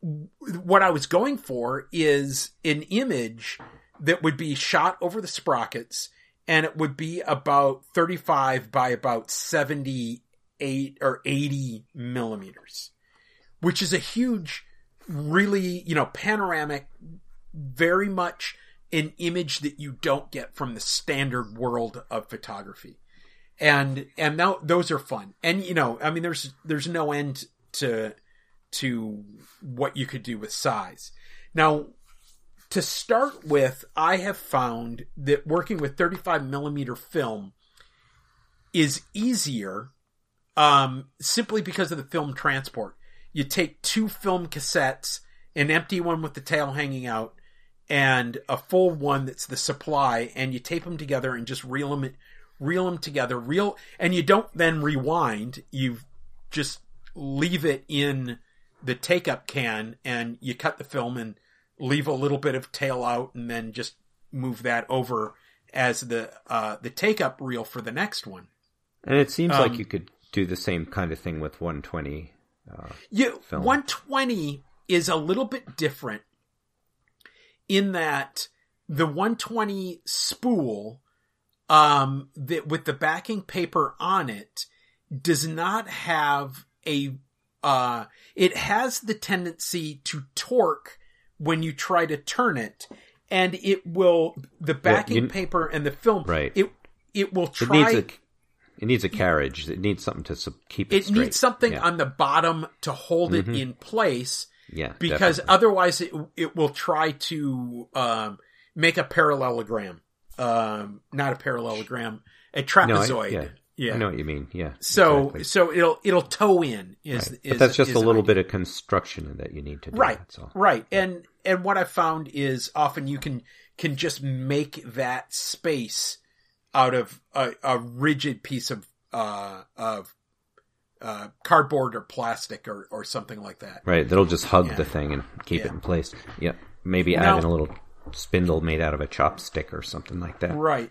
Speaker 2: what I was going for is an image that would be shot over the sprockets, and it would be about thirty five by about seventy eight or eighty millimeters, which is a huge, really you know panoramic very much an image that you don't get from the standard world of photography. And and now those are fun. And you know, I mean there's there's no end to to what you could do with size. Now to start with, I have found that working with 35 millimeter film is easier um, simply because of the film transport. You take two film cassettes, an empty one with the tail hanging out, and a full one that's the supply, and you tape them together and just reel them, reel them together, reel, and you don't then rewind. You just leave it in the take up can, and you cut the film and leave a little bit of tail out, and then just move that over as the uh, the take up reel for the next one.
Speaker 1: And it seems
Speaker 2: Um,
Speaker 1: like you could do the same kind of thing with 120. Uh,
Speaker 2: You
Speaker 1: film.
Speaker 2: 120 is a little bit different in that the 120 spool um that with the backing paper on it does not have a uh it has the tendency to torque when you try to turn it and it will the backing
Speaker 1: you-
Speaker 2: paper and the film
Speaker 1: Right.
Speaker 2: it it will
Speaker 1: it
Speaker 2: try
Speaker 1: needs a it needs a carriage. It needs something to su- keep it.
Speaker 2: it
Speaker 1: straight.
Speaker 2: needs something
Speaker 1: Yeah.
Speaker 2: on the bottom to hold
Speaker 1: Mhm.
Speaker 2: it in place
Speaker 1: yeah,
Speaker 2: because
Speaker 1: definitely.
Speaker 2: otherwise it it will try to um, make a parallelogram um, not a parallelogram, a trapezoid.
Speaker 1: No, I, yeah.
Speaker 2: Yeah.
Speaker 1: I know what you mean. Yeah.
Speaker 2: So
Speaker 1: exactly.
Speaker 2: so it'll it'll toe in is,
Speaker 1: Right.
Speaker 2: is
Speaker 1: but that's just
Speaker 2: is
Speaker 1: a little bit of construction that you need to do.
Speaker 2: right
Speaker 1: That's all.
Speaker 2: right and and what i found is often you can can just make that space out of a, a rigid piece of uh of uh cardboard or plastic or or something like that
Speaker 1: Right. That'll just hug
Speaker 2: Yeah.
Speaker 1: the thing and keep
Speaker 2: Yeah.
Speaker 1: it in place. Yeah. Maybe
Speaker 2: Now-
Speaker 1: add in a little spindle made out of a chopstick or something like that.
Speaker 2: right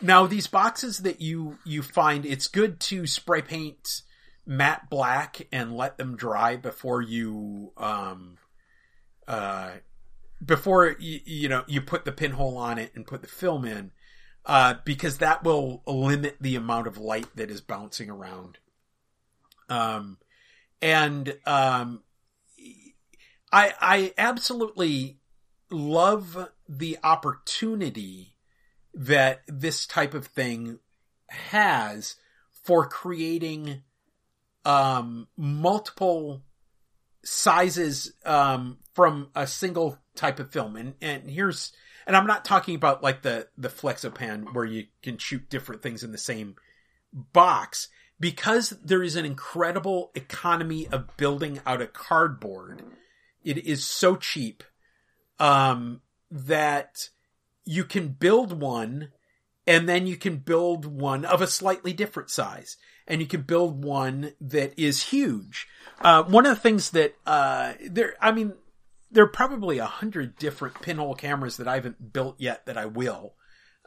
Speaker 2: now these boxes that you you find it's good to spray paint matte black and let them dry before you um uh before you, you know you put the pinhole on it and put the film in uh because that will limit the amount of light that is bouncing around. Um and um i i absolutely love the opportunity that this type of thing has for creating um multiple sizes um from a single type of film. And and here's and I'm not talking about like the the flexopan where you can shoot different things in the same box. Because there is an incredible economy of building out a cardboard it is so cheap um that you can build one and then you can build one of a slightly different size and you can build one that is huge. Uh, one of the things that uh, there i mean there are probably a hundred different pinhole cameras that i haven't built yet that i will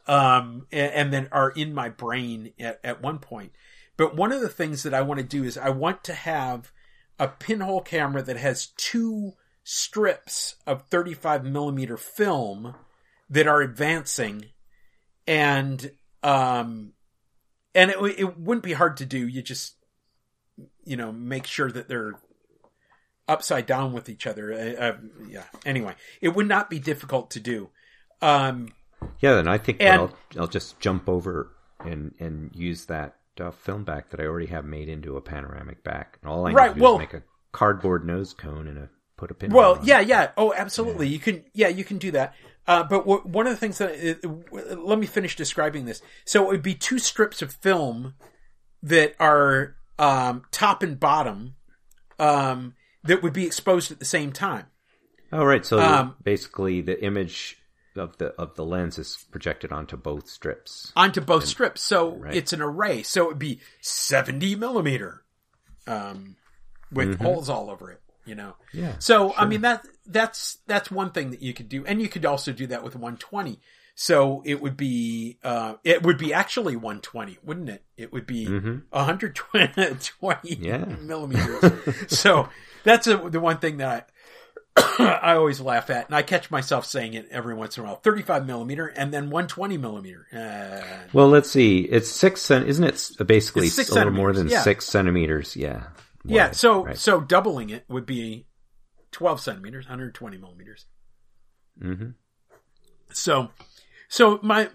Speaker 2: um, and, and then are in my brain at, at one point. But one of the things that i want to do is i want to have a pinhole camera that has two strips of 35 millimeter film that are advancing and um and it, it wouldn't be hard to do. You just you know make sure that they're upside down with each other. Uh, uh, yeah. Anyway it would not be difficult to do. Um
Speaker 1: Yeah, then i think
Speaker 2: and,
Speaker 1: I'll, I'll just jump over and and use that uh, film back that I already have made into a panoramic back. And all I need
Speaker 2: Right,
Speaker 1: to do
Speaker 2: well-
Speaker 1: is make a cardboard nose cone and a put a pin.
Speaker 2: well yeah
Speaker 1: it.
Speaker 2: yeah oh absolutely you can yeah you can do that uh, but what, one of the things that it, let me finish describing this so it would be two strips of film that are um, top and bottom um, that would be exposed at the same time
Speaker 1: Oh right, so
Speaker 2: Um,
Speaker 1: basically the image of the of the lens is projected onto both strips.
Speaker 2: onto both strips. So
Speaker 1: Right.
Speaker 2: it's an array. So it would be 70 millimeter, um, with holes all over it, you know?
Speaker 1: Yeah.
Speaker 2: So, I mean, that, that's, that's one thing that you could do. And you could also do that with 120. So it would be, uh, it would be actually 120, wouldn't it? It would be 120
Speaker 1: Yeah. *laughs*
Speaker 2: millimeters. so that's a, the one thing that I, *coughs* I always laugh at, and I catch myself saying it every once in a while. Thirty-five millimeter, and then one twenty millimeter. Uh,
Speaker 1: Well, let's see. It's six cent, isn't it? Basically,
Speaker 2: It's six
Speaker 1: a little more than
Speaker 2: yeah.
Speaker 1: six centimeters. Yeah.
Speaker 2: Yeah, so
Speaker 1: right.
Speaker 2: so doubling it would be twelve centimeters, hundred twenty millimeters.
Speaker 1: Mhm.
Speaker 2: So, so my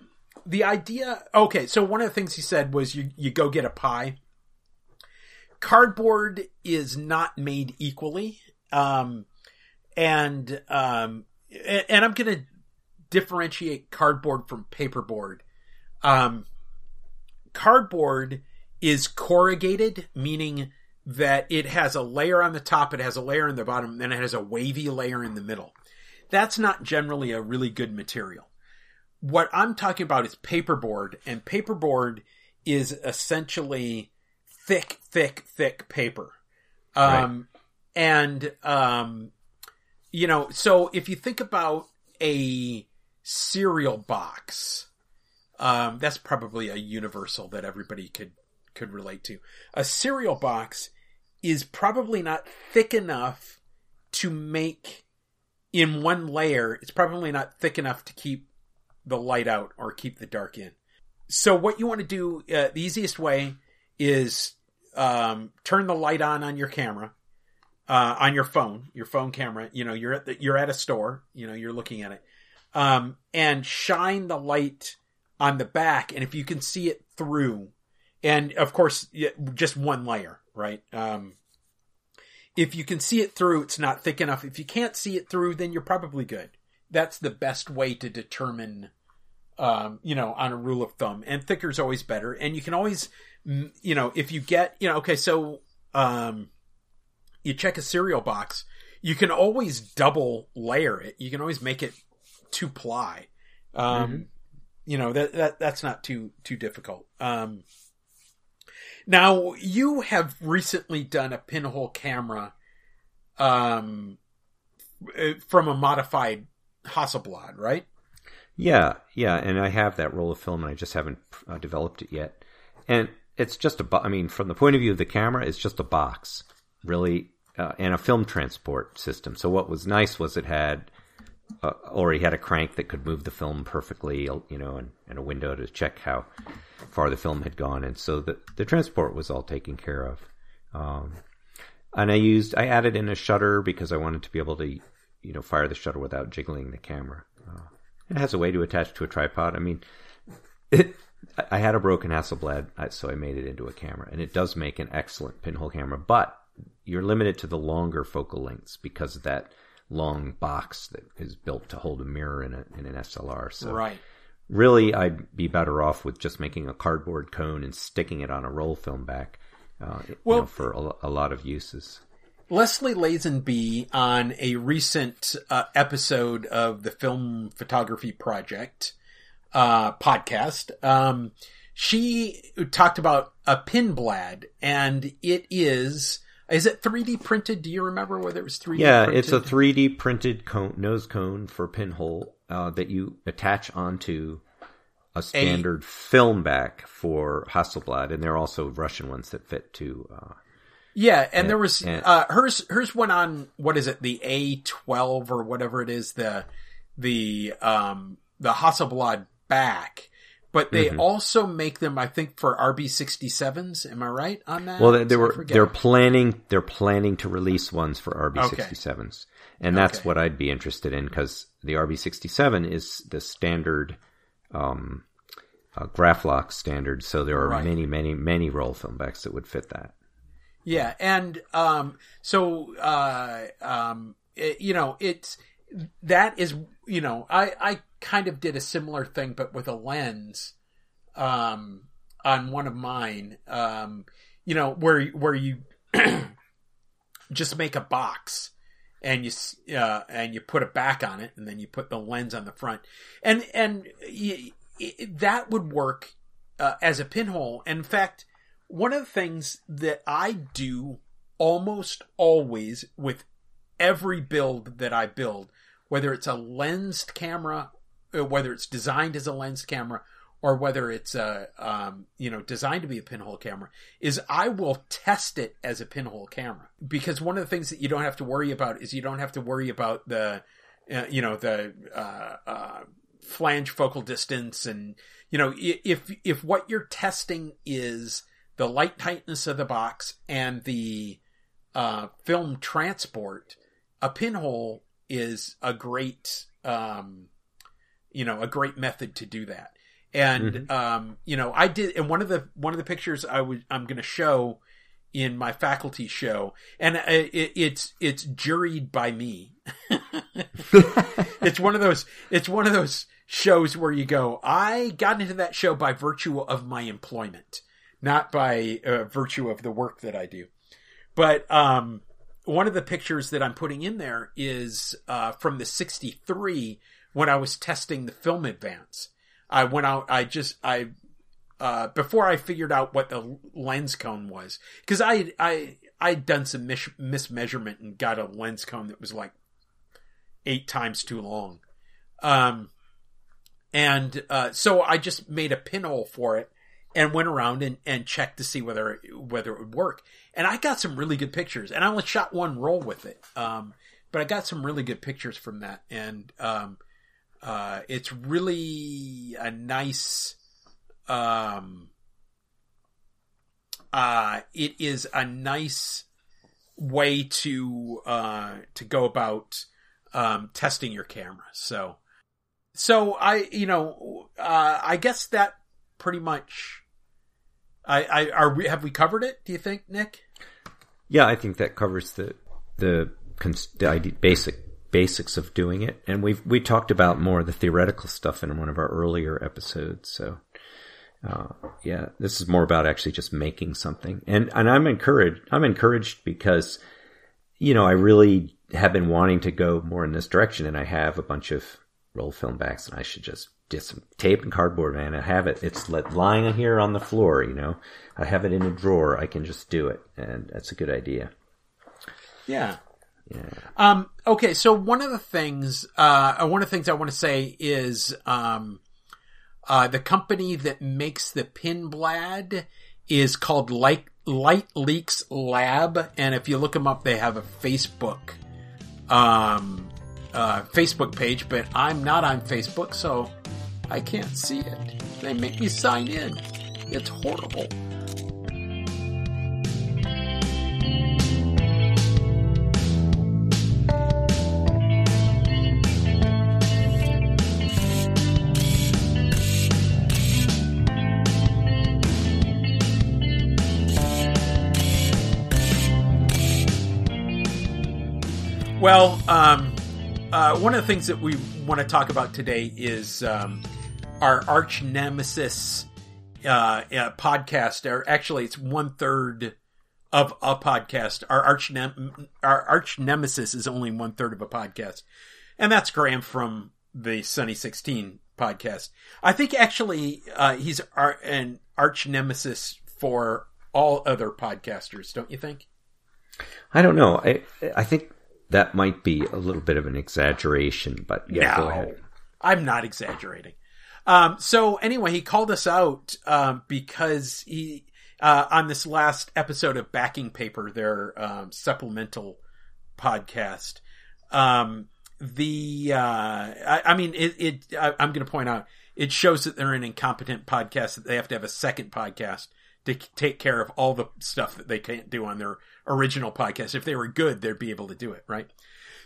Speaker 2: the idea. Okay, so one of the things he said was you you go get a pie. Cardboard is not made equally, um, and um, and I'm going to differentiate cardboard from paperboard. Um, cardboard is corrugated, meaning that it has a layer on the top, it has a layer in the bottom, and then it has a wavy layer in the middle. That's not generally a really good material. What I'm talking about is paperboard, and paperboard is essentially thick, thick, thick paper. Um, and, um, you know, so if you think about a cereal box, um, that's probably a universal that everybody could, could relate to. A cereal box is probably not thick enough to make in one layer. It's probably not thick enough to keep the light out or keep the dark in. So what you want to do, uh, the easiest way is um, turn the light on on your camera, uh, on your phone, your phone camera. You know, you're at the, you're at a store. You know, you're looking at it, um, and shine the light on the back. And if you can see it through, and of course, just one layer, right? Um, if you can see it through, it's not thick enough. If you can't see it through, then you're probably good. That's the best way to determine um, you know, on a rule of thumb. And thicker is always better. And you can always, you know, if you get, you know, okay, so um, you check a cereal box, you can always double layer it. You can always make it two ply. Um,
Speaker 1: Mm-hmm.
Speaker 2: You know that that that's not too too difficult. Um, now you have recently done a pinhole camera, um, uh, from a modified Hasselblad, right?
Speaker 1: Yeah, yeah, and I have that roll of film, and I just haven't uh, developed it yet. And it's just a, bo- I mean, from the point of view of the camera, it's just a box, really, uh, and a film transport system. So what was nice was it had, uh, already had a crank that could move the film perfectly, you know, and, and a window to check how far the film had gone, and so the the transport was all taken care of. Um, and I used, I added in a shutter because I wanted to be able to, you know, fire the shutter without jiggling the camera. Uh, it has a way to attach to a tripod. I mean, it, I had a broken Hasselblad, so I made it into a camera, and it does make an excellent pinhole camera. But you're limited to the longer focal lengths because of that long box that is built to hold a mirror in, a, in an SLR. So
Speaker 2: Right.
Speaker 1: really, I'd be better off with just making a cardboard cone and sticking it on a roll film back. Uh, you
Speaker 2: Well-
Speaker 1: know, for a, a lot of uses.
Speaker 2: Leslie Lazenby on a recent uh, episode of the Film Photography Project uh, podcast, um, she talked about a pinblad, and it is is it 3D printed? Do you remember whether it was 3D?
Speaker 1: Yeah,
Speaker 2: printed?
Speaker 1: it's a 3D printed cone, nose cone for pinhole uh, that you attach onto a standard film back for Hasselblad, and there are also Russian ones that fit to. Uh,
Speaker 2: Yeah, and there was
Speaker 1: and-
Speaker 2: uh, hers. Hers went on what is it, the A twelve or whatever it is, the the um the Hasselblad back. But they
Speaker 1: Mm-hmm.
Speaker 2: also make them, I think, for RB sixty sevens. Am I right on that?
Speaker 1: well, they, they were they're planning they're planning to release ones for RB67s, and that's
Speaker 2: Okay.
Speaker 1: what I'd be interested in because the RB67 is the standard. Um, uh, Graflok standard, so there are
Speaker 2: Right.
Speaker 1: many, many, many roll film backs that would fit that.
Speaker 2: Yeah, and um, so uh, um, it, you know, it's that is you know, I I kind of did a similar thing, but with a lens, um, on one of mine, um, you know, where where you *clears throat* just make a box and you uh, and you put a back on it, and then you put the lens on the front, and and that would work uh, as a pinhole. And In fact, one of the things that I do almost always with every build that I build, whether it's a lensed camera, whether it's designed as a lens camera, or whether it's a um, you know designed to be a pinhole camera, is I will test it as a pinhole camera. Because one of the things that you don't have to worry about is you don't have to worry about the uh, you know the uh, uh, flange focal distance and you know if if what you're testing is the light tightness of the box and the uh, film transport, a pinhole is a great, um, you know, a great method to do that. And um, you know, I did, and one of the one of the pictures I would I'm going to show in my faculty show, and it, it's it's juried by me. *laughs* it's one of those it's one of those shows where you go i got into that show by virtue of my employment not by uh, virtue of the work that i do but um one of the pictures that i'm putting in there is uh from the 63 when i was testing the film advance i went out i just i uh, before I figured out what the lens cone was, because I I I'd done some mis- mismeasurement and got a lens cone that was like eight times too long. Um, and uh, so I just made a pinhole for it and went around and, and checked to see whether whether it would work. And I got some really good pictures. And I only shot one roll with it, um, but I got some really good pictures from that. And um, uh, it's really a nice. Um, uh, it is a nice way to uh, to go about um, testing your camera. So, so I, you know, uh, I guess that pretty much. I, I are we have we covered it? Do you think, Nick?
Speaker 1: Yeah, I think that covers the the, cons- the basic basics of doing it. And we've, we talked about more of the theoretical stuff in one of our earlier episodes. So, uh, yeah, this is more about actually just making something. And, and I'm encouraged, I'm encouraged because, you know, I really have been wanting to go more in this direction and I have a bunch of roll film backs and I should just get some tape and cardboard, man. I have it. It's lying here on the floor, you know. I have it in a drawer. I can just do it. And that's a good idea.
Speaker 2: Yeah.
Speaker 1: Yeah.
Speaker 2: Um, okay, so one of the things, uh, one of the things I want to say is, um, uh, the company that makes the Pinblad is called Light, Light Leaks Lab, and if you look them up, they have a Facebook, um, uh, Facebook page, but I'm not on Facebook, so I can't see it. They make me sign in. It's horrible. Well, um, uh, one of the things that we want to talk about today is um, our arch nemesis uh, uh, podcast. Or actually, it's one third of a podcast. Our arch nem- our arch nemesis is only one third of a podcast, and that's Graham from the Sunny Sixteen podcast. I think actually uh, he's our, an arch nemesis for all other podcasters. Don't you think?
Speaker 1: I don't know. I I think that might be a little bit of an exaggeration, but yeah,
Speaker 2: no,
Speaker 1: go ahead.
Speaker 2: I'm not exaggerating. Um, so anyway, he called us out um, because he uh, on this last episode of Backing Paper, their um, supplemental podcast. Um, the uh, I, I, mean, it. it I, I'm going to point out it shows that they're an incompetent podcast that they have to have a second podcast to take care of all the stuff that they can't do on their original podcast. If they were good, they'd be able to do it, right?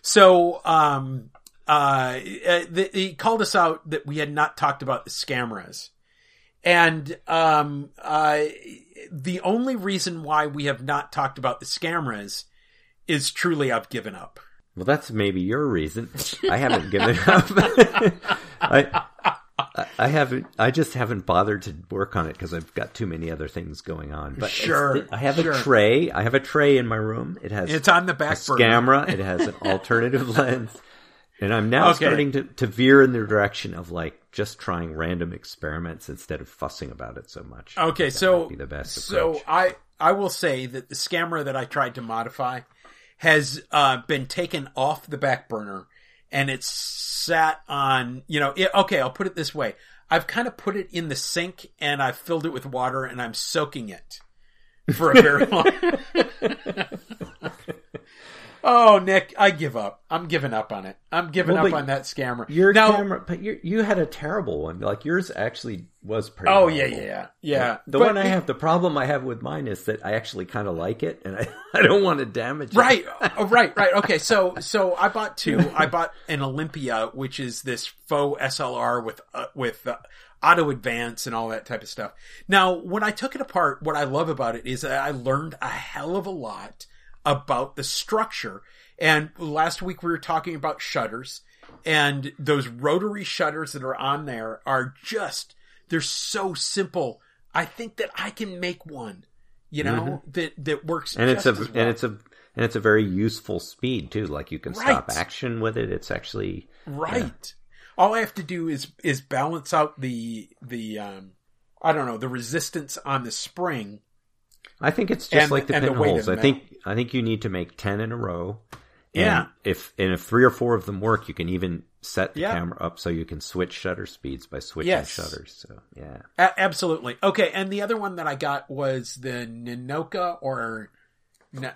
Speaker 2: So, um, uh, the, he called us out that we had not talked about the scammers. And, um, uh, the only reason why we have not talked about the scammers is truly I've given up.
Speaker 1: Well, that's maybe your reason. I haven't given up. *laughs* I, I haven't. I just haven't bothered to work on it because I've got too many other things going on. But
Speaker 2: sure,
Speaker 1: I have
Speaker 2: sure.
Speaker 1: a tray. I have a tray in my room. It has.
Speaker 2: It's on the back
Speaker 1: a camera. it has an alternative *laughs* lens, and I'm now okay. starting to to veer in the direction of like just trying random experiments instead of fussing about it so much.
Speaker 2: Okay, so the best. So approach. I I will say that the camera that I tried to modify has uh, been taken off the back burner and it's sat on, you know, it, okay, I'll put it this way. I've kind of put it in the sink and I've filled it with water and I'm soaking it for a very *laughs* long. Oh, Nick, I give up. I'm giving up on it. I'm giving well, up on that scammer.
Speaker 1: Your now, camera, but you you had a terrible one. Like yours actually was pretty.
Speaker 2: Oh yeah, yeah, yeah, yeah.
Speaker 1: The but, one I have, the problem I have with mine is that I actually kind of like it, and I, *laughs* I don't want to damage it.
Speaker 2: right. it. *laughs* oh, right, right. Okay, so so I bought two. I bought an Olympia, which is this faux SLR with uh, with. Uh, auto advance and all that type of stuff. Now, when I took it apart, what I love about it is that I learned a hell of a lot about the structure. And last week we were talking about shutters and those rotary shutters that are on there are just, they're so simple. I think that I can make one, you know, mm-hmm. that, that works.
Speaker 1: And it's a,
Speaker 2: well.
Speaker 1: and it's a, and it's a very useful speed too. Like you can right. stop action with it. It's actually
Speaker 2: right. Yeah. All I have to do is is balance out the the um I don't know the resistance on the spring
Speaker 1: I think it's just and, like the pinholes. I think I think you need to make ten in a row.
Speaker 2: Yeah.
Speaker 1: if and if three or four of them work, you can even set the yeah. camera up so you can switch shutter speeds by switching yes. shutters. So yeah,
Speaker 2: A- absolutely. Okay, and the other one that I got was the Ninoka or.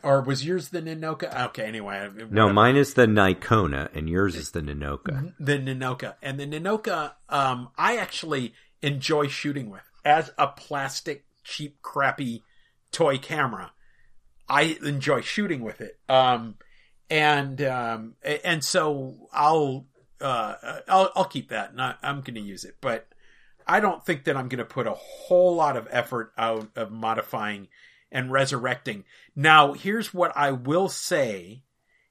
Speaker 2: Or was yours the Ninoka? Okay, anyway.
Speaker 1: Whatever. No, mine is the Nikona, and yours is the Ninoka.
Speaker 2: The Ninoka, and the Ninoka, um, I actually enjoy shooting with as a plastic, cheap, crappy toy camera. I enjoy shooting with it. Um, and, um, and so I'll, uh, I'll, I'll keep that and I, I'm going to use it, but I don't think that I'm going to put a whole lot of effort out of modifying and resurrecting. Now, here's what I will say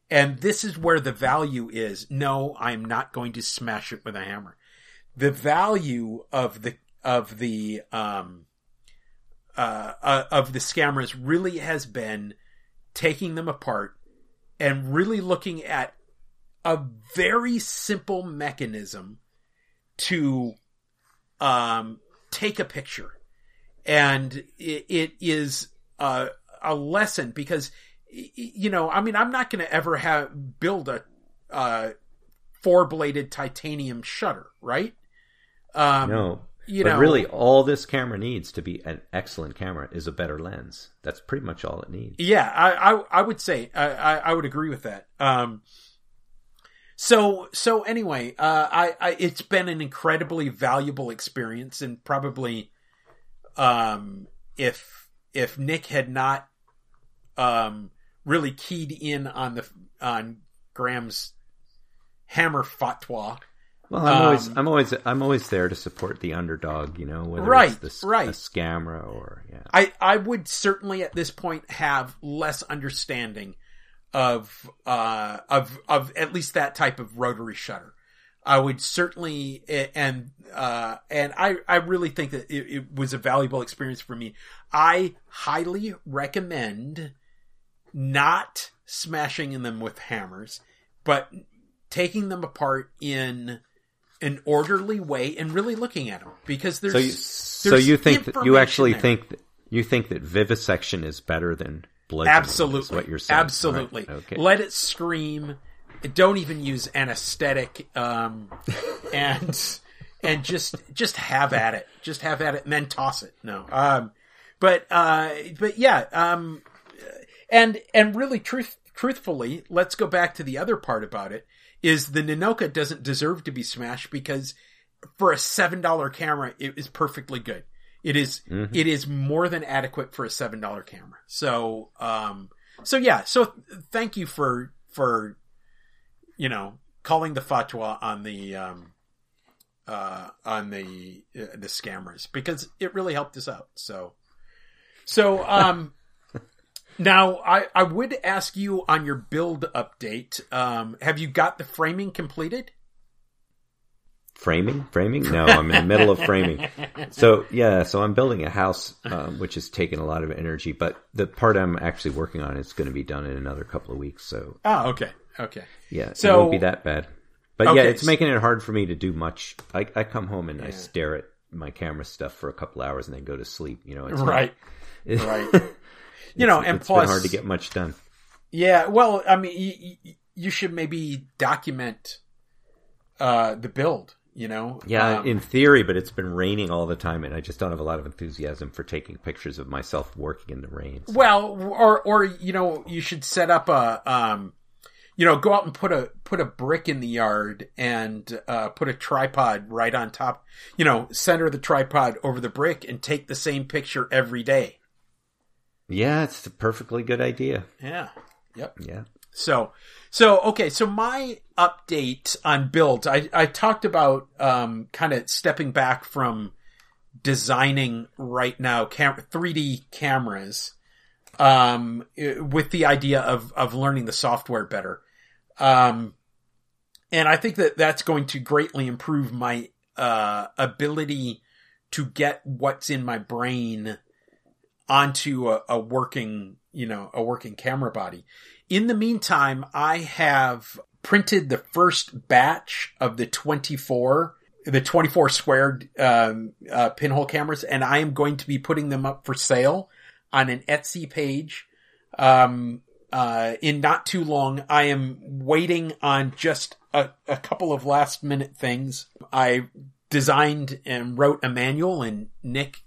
Speaker 2: And this is where the value is. No, I'm not going to smash it with a hammer. The value of the, of the, um, uh, uh, of the scammers really has been taking them apart and really looking at a very simple mechanism to um, take a picture. And it, it is a, a lesson because, you know, I mean, I'm not going to ever have build a, a four bladed titanium shutter, right?
Speaker 1: Um, no. You but know, really, all this camera needs to be an excellent camera is a better lens. That's pretty much all it needs.
Speaker 2: Yeah, I I, I would say I, I, I would agree with that. Um, so so anyway, uh, I, I it's been an incredibly valuable experience, and probably, um, if if Nick had not, um, really keyed in on the on Graham's hammer fatwa,
Speaker 1: well, I'm um, always, I'm always, I'm always there to support the underdog. You know, whether
Speaker 2: right,
Speaker 1: it's the,
Speaker 2: right.
Speaker 1: a scammer or yeah.
Speaker 2: I, I would certainly at this point have less understanding of, uh, of, of at least that type of rotary shutter. I would certainly, and, uh, and I, I really think that it, it was a valuable experience for me. I highly recommend not smashing them with hammers, but taking them apart in an orderly way and really looking at them because there's
Speaker 1: so you, so you think that you actually there. think that you think that vivisection is better than bludgeoning absolutely. what you're saying.
Speaker 2: Absolutely. Right. okay. let it scream. Don't even use anesthetic um, *laughs* and and just just have at it. Just have at it and then toss it. No. Um, but uh, but yeah um, and and really truth truthfully let's go back to the other part about it is the Ninoka doesn't deserve to be smashed because for a seven dollar camera, it is perfectly good. It is, mm-hmm. it is more than adequate for a seven dollar camera. So, um, so yeah, so thank you for for you know calling the fatwa on the um, uh, on the uh, the scammers because it really helped us out. So, so um. Now, I, I would ask you on your build update. Um, have you got the framing completed?
Speaker 1: Framing, framing? No, I'm in the middle of framing. So yeah, so I'm building a house, um, which has taken a lot of energy. But the part I'm actually working on is going to be done in another couple of weeks. So
Speaker 2: oh, okay, okay,
Speaker 1: yeah, so it won't be that bad. But okay. yeah, it's making it hard for me to do much. I, I come home and yeah. I stare at my camera stuff for a couple hours and then go to sleep. You know,
Speaker 2: it's right, not, right. *laughs* you know, and
Speaker 1: it's
Speaker 2: plus
Speaker 1: hard to get much done.
Speaker 2: Yeah, well, I mean, you, you should maybe document uh, the build. You know,
Speaker 1: yeah, um, in theory, but it's been raining all the time, and I just don't have a lot of enthusiasm for taking pictures of myself working in the rain.
Speaker 2: So. Well, or or you know, you should set up a um, you know, go out and put a put a brick in the yard and uh, put a tripod right on top. You know, center the tripod over the brick and take the same picture every day.
Speaker 1: Yeah, it's a perfectly good idea.
Speaker 2: Yeah. Yep.
Speaker 1: Yeah.
Speaker 2: So, so okay. So my update on builds, I I talked about um kind of stepping back from designing right now cam- 3D cameras um with the idea of of learning the software better. Um and I think that that's going to greatly improve my uh ability to get what's in my brain onto a, a working, you know, a working camera body. In the meantime, I have printed the first batch of the 24 the 24 squared um, uh, pinhole cameras, and I am going to be putting them up for sale on an Etsy page. Um, uh, in not too long, I am waiting on just a, a couple of last minute things. I designed and wrote a manual, and Nick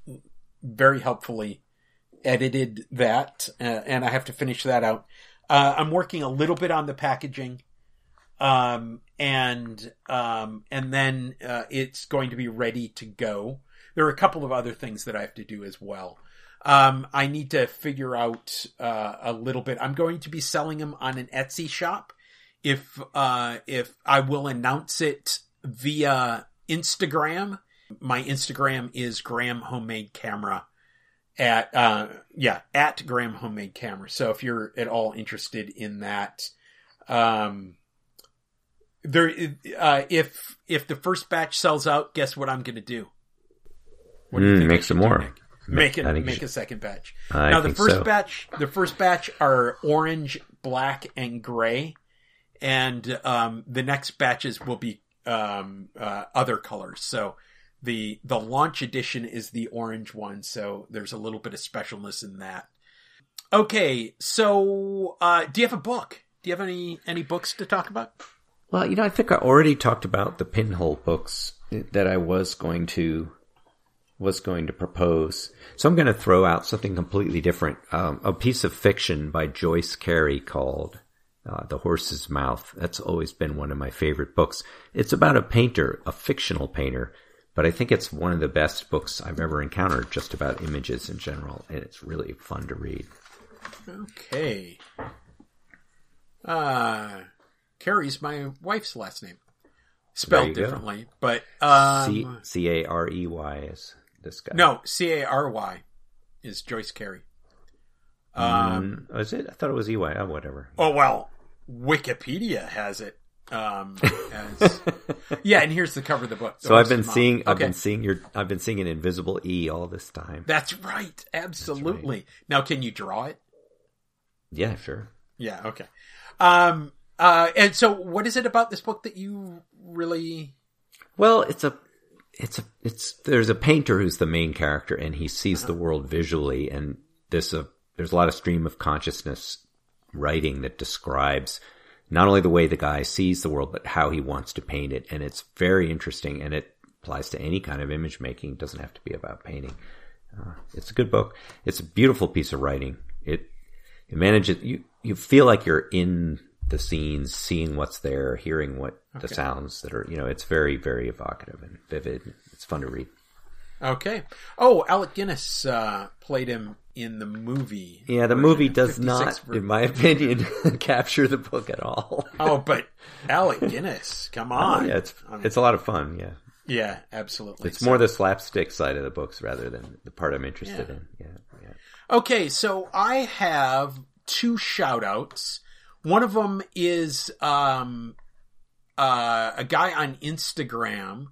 Speaker 2: very helpfully edited that, uh, and I have to finish that out. Uh, I'm working a little bit on the packaging, um, and um, and then uh, it's going to be ready to go. There are a couple of other things that I have to do as well. Um, I need to figure out uh, a little bit. I'm going to be selling them on an Etsy shop. If uh, if I will announce it via Instagram, my Instagram is Graham Homemade Camera at uh, yeah at Graham Homemade Camera. So if you're at all interested in that, Um, there, uh, if if the first batch sells out, guess what I'm going to do?
Speaker 1: What do you mm, think? Make some more.
Speaker 2: Nick? Make a, make a second batch.
Speaker 1: I
Speaker 2: now the first
Speaker 1: so.
Speaker 2: batch, the first batch are orange, black, and gray, and um, the next batches will be um, uh, other colors. So the the launch edition is the orange one. So there's a little bit of specialness in that. Okay, so uh, do you have a book? Do you have any any books to talk about?
Speaker 1: Well, you know, I think I already talked about the pinhole books that I was going to was going to propose. So I'm going to throw out something completely different. Um, a piece of fiction by Joyce Cary called uh, The Horse's Mouth. That's always been one of my favorite books. It's about a painter, a fictional painter, but I think it's one of the best books I've ever encountered just about images in general. And it's really fun to read.
Speaker 2: Okay. Uh, Carey's my wife's last name. Spelled differently, go. but um,
Speaker 1: C A R E Y is this guy.
Speaker 2: No, C A R Y is Joyce Cary.
Speaker 1: Um, mm, is it? I thought it was E Y. Oh, whatever.
Speaker 2: Oh well, Wikipedia has it. Um, as, yeah, and here's the cover of the book.
Speaker 1: So I've been seeing, okay. I've been seeing your, I've been seeing an invisible E all this time.
Speaker 2: That's right, absolutely. That's right. Now, can you draw it?
Speaker 1: Yeah, sure.
Speaker 2: Yeah, okay. Um, uh, and so, what is it about this book that you really?
Speaker 1: Well, it's a it's a, it's there's a painter who's the main character and he sees uh-huh. the world visually and this a uh, there's a lot of stream of consciousness writing that describes not only the way the guy sees the world but how he wants to paint it and it's very interesting and it applies to any kind of image making it doesn't have to be about painting uh, it's a good book it's a beautiful piece of writing it it manages you you feel like you're in the scenes, seeing what's there, hearing what okay. the sounds that are, you know, it's very, very evocative and vivid. It's fun to read.
Speaker 2: Okay. Oh, Alec Guinness uh, played him in the movie.
Speaker 1: Yeah, the movie does not, in my opinion, *laughs* capture the book at all.
Speaker 2: oh, but Alec Guinness, come oh, on.
Speaker 1: Oh, yeah, it's I mean, it's a lot of fun. Yeah.
Speaker 2: Yeah, absolutely.
Speaker 1: It's so, more the slapstick side of the books rather than the part I'm interested yeah. in. Yeah, yeah.
Speaker 2: Okay, so I have two shout outs. One of them is um, uh, a guy on Instagram,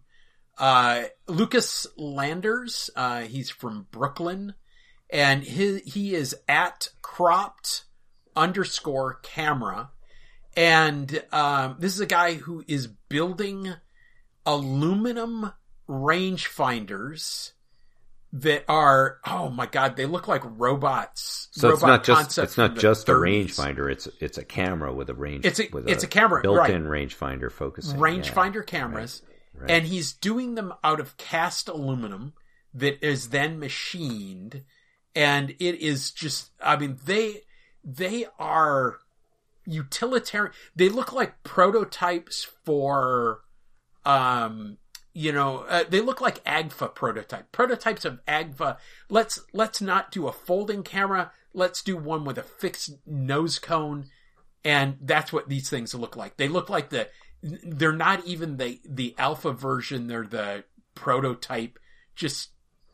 Speaker 2: uh, Lucas Landers. Uh, he's from Brooklyn, and he he is at cropped underscore camera, and um, this is a guy who is building aluminum rangefinders that are oh my god they look like robots
Speaker 1: so robot it's not just it's not just 30s. a rangefinder it's it's a camera with a range
Speaker 2: it's a it's a, a camera
Speaker 1: built-in
Speaker 2: right.
Speaker 1: rangefinder focusing
Speaker 2: rangefinder yeah. cameras right. Right. and he's doing them out of cast aluminum that is then machined. And it is just i mean they they are utilitarian. They look like prototypes for um you know uh, they look like agfa prototype prototypes of agfa. Let's let's not do a folding camera. Let's do one with a fixed nose cone. And that's what these things look like. They look like the they're not even the the alpha version they're the prototype just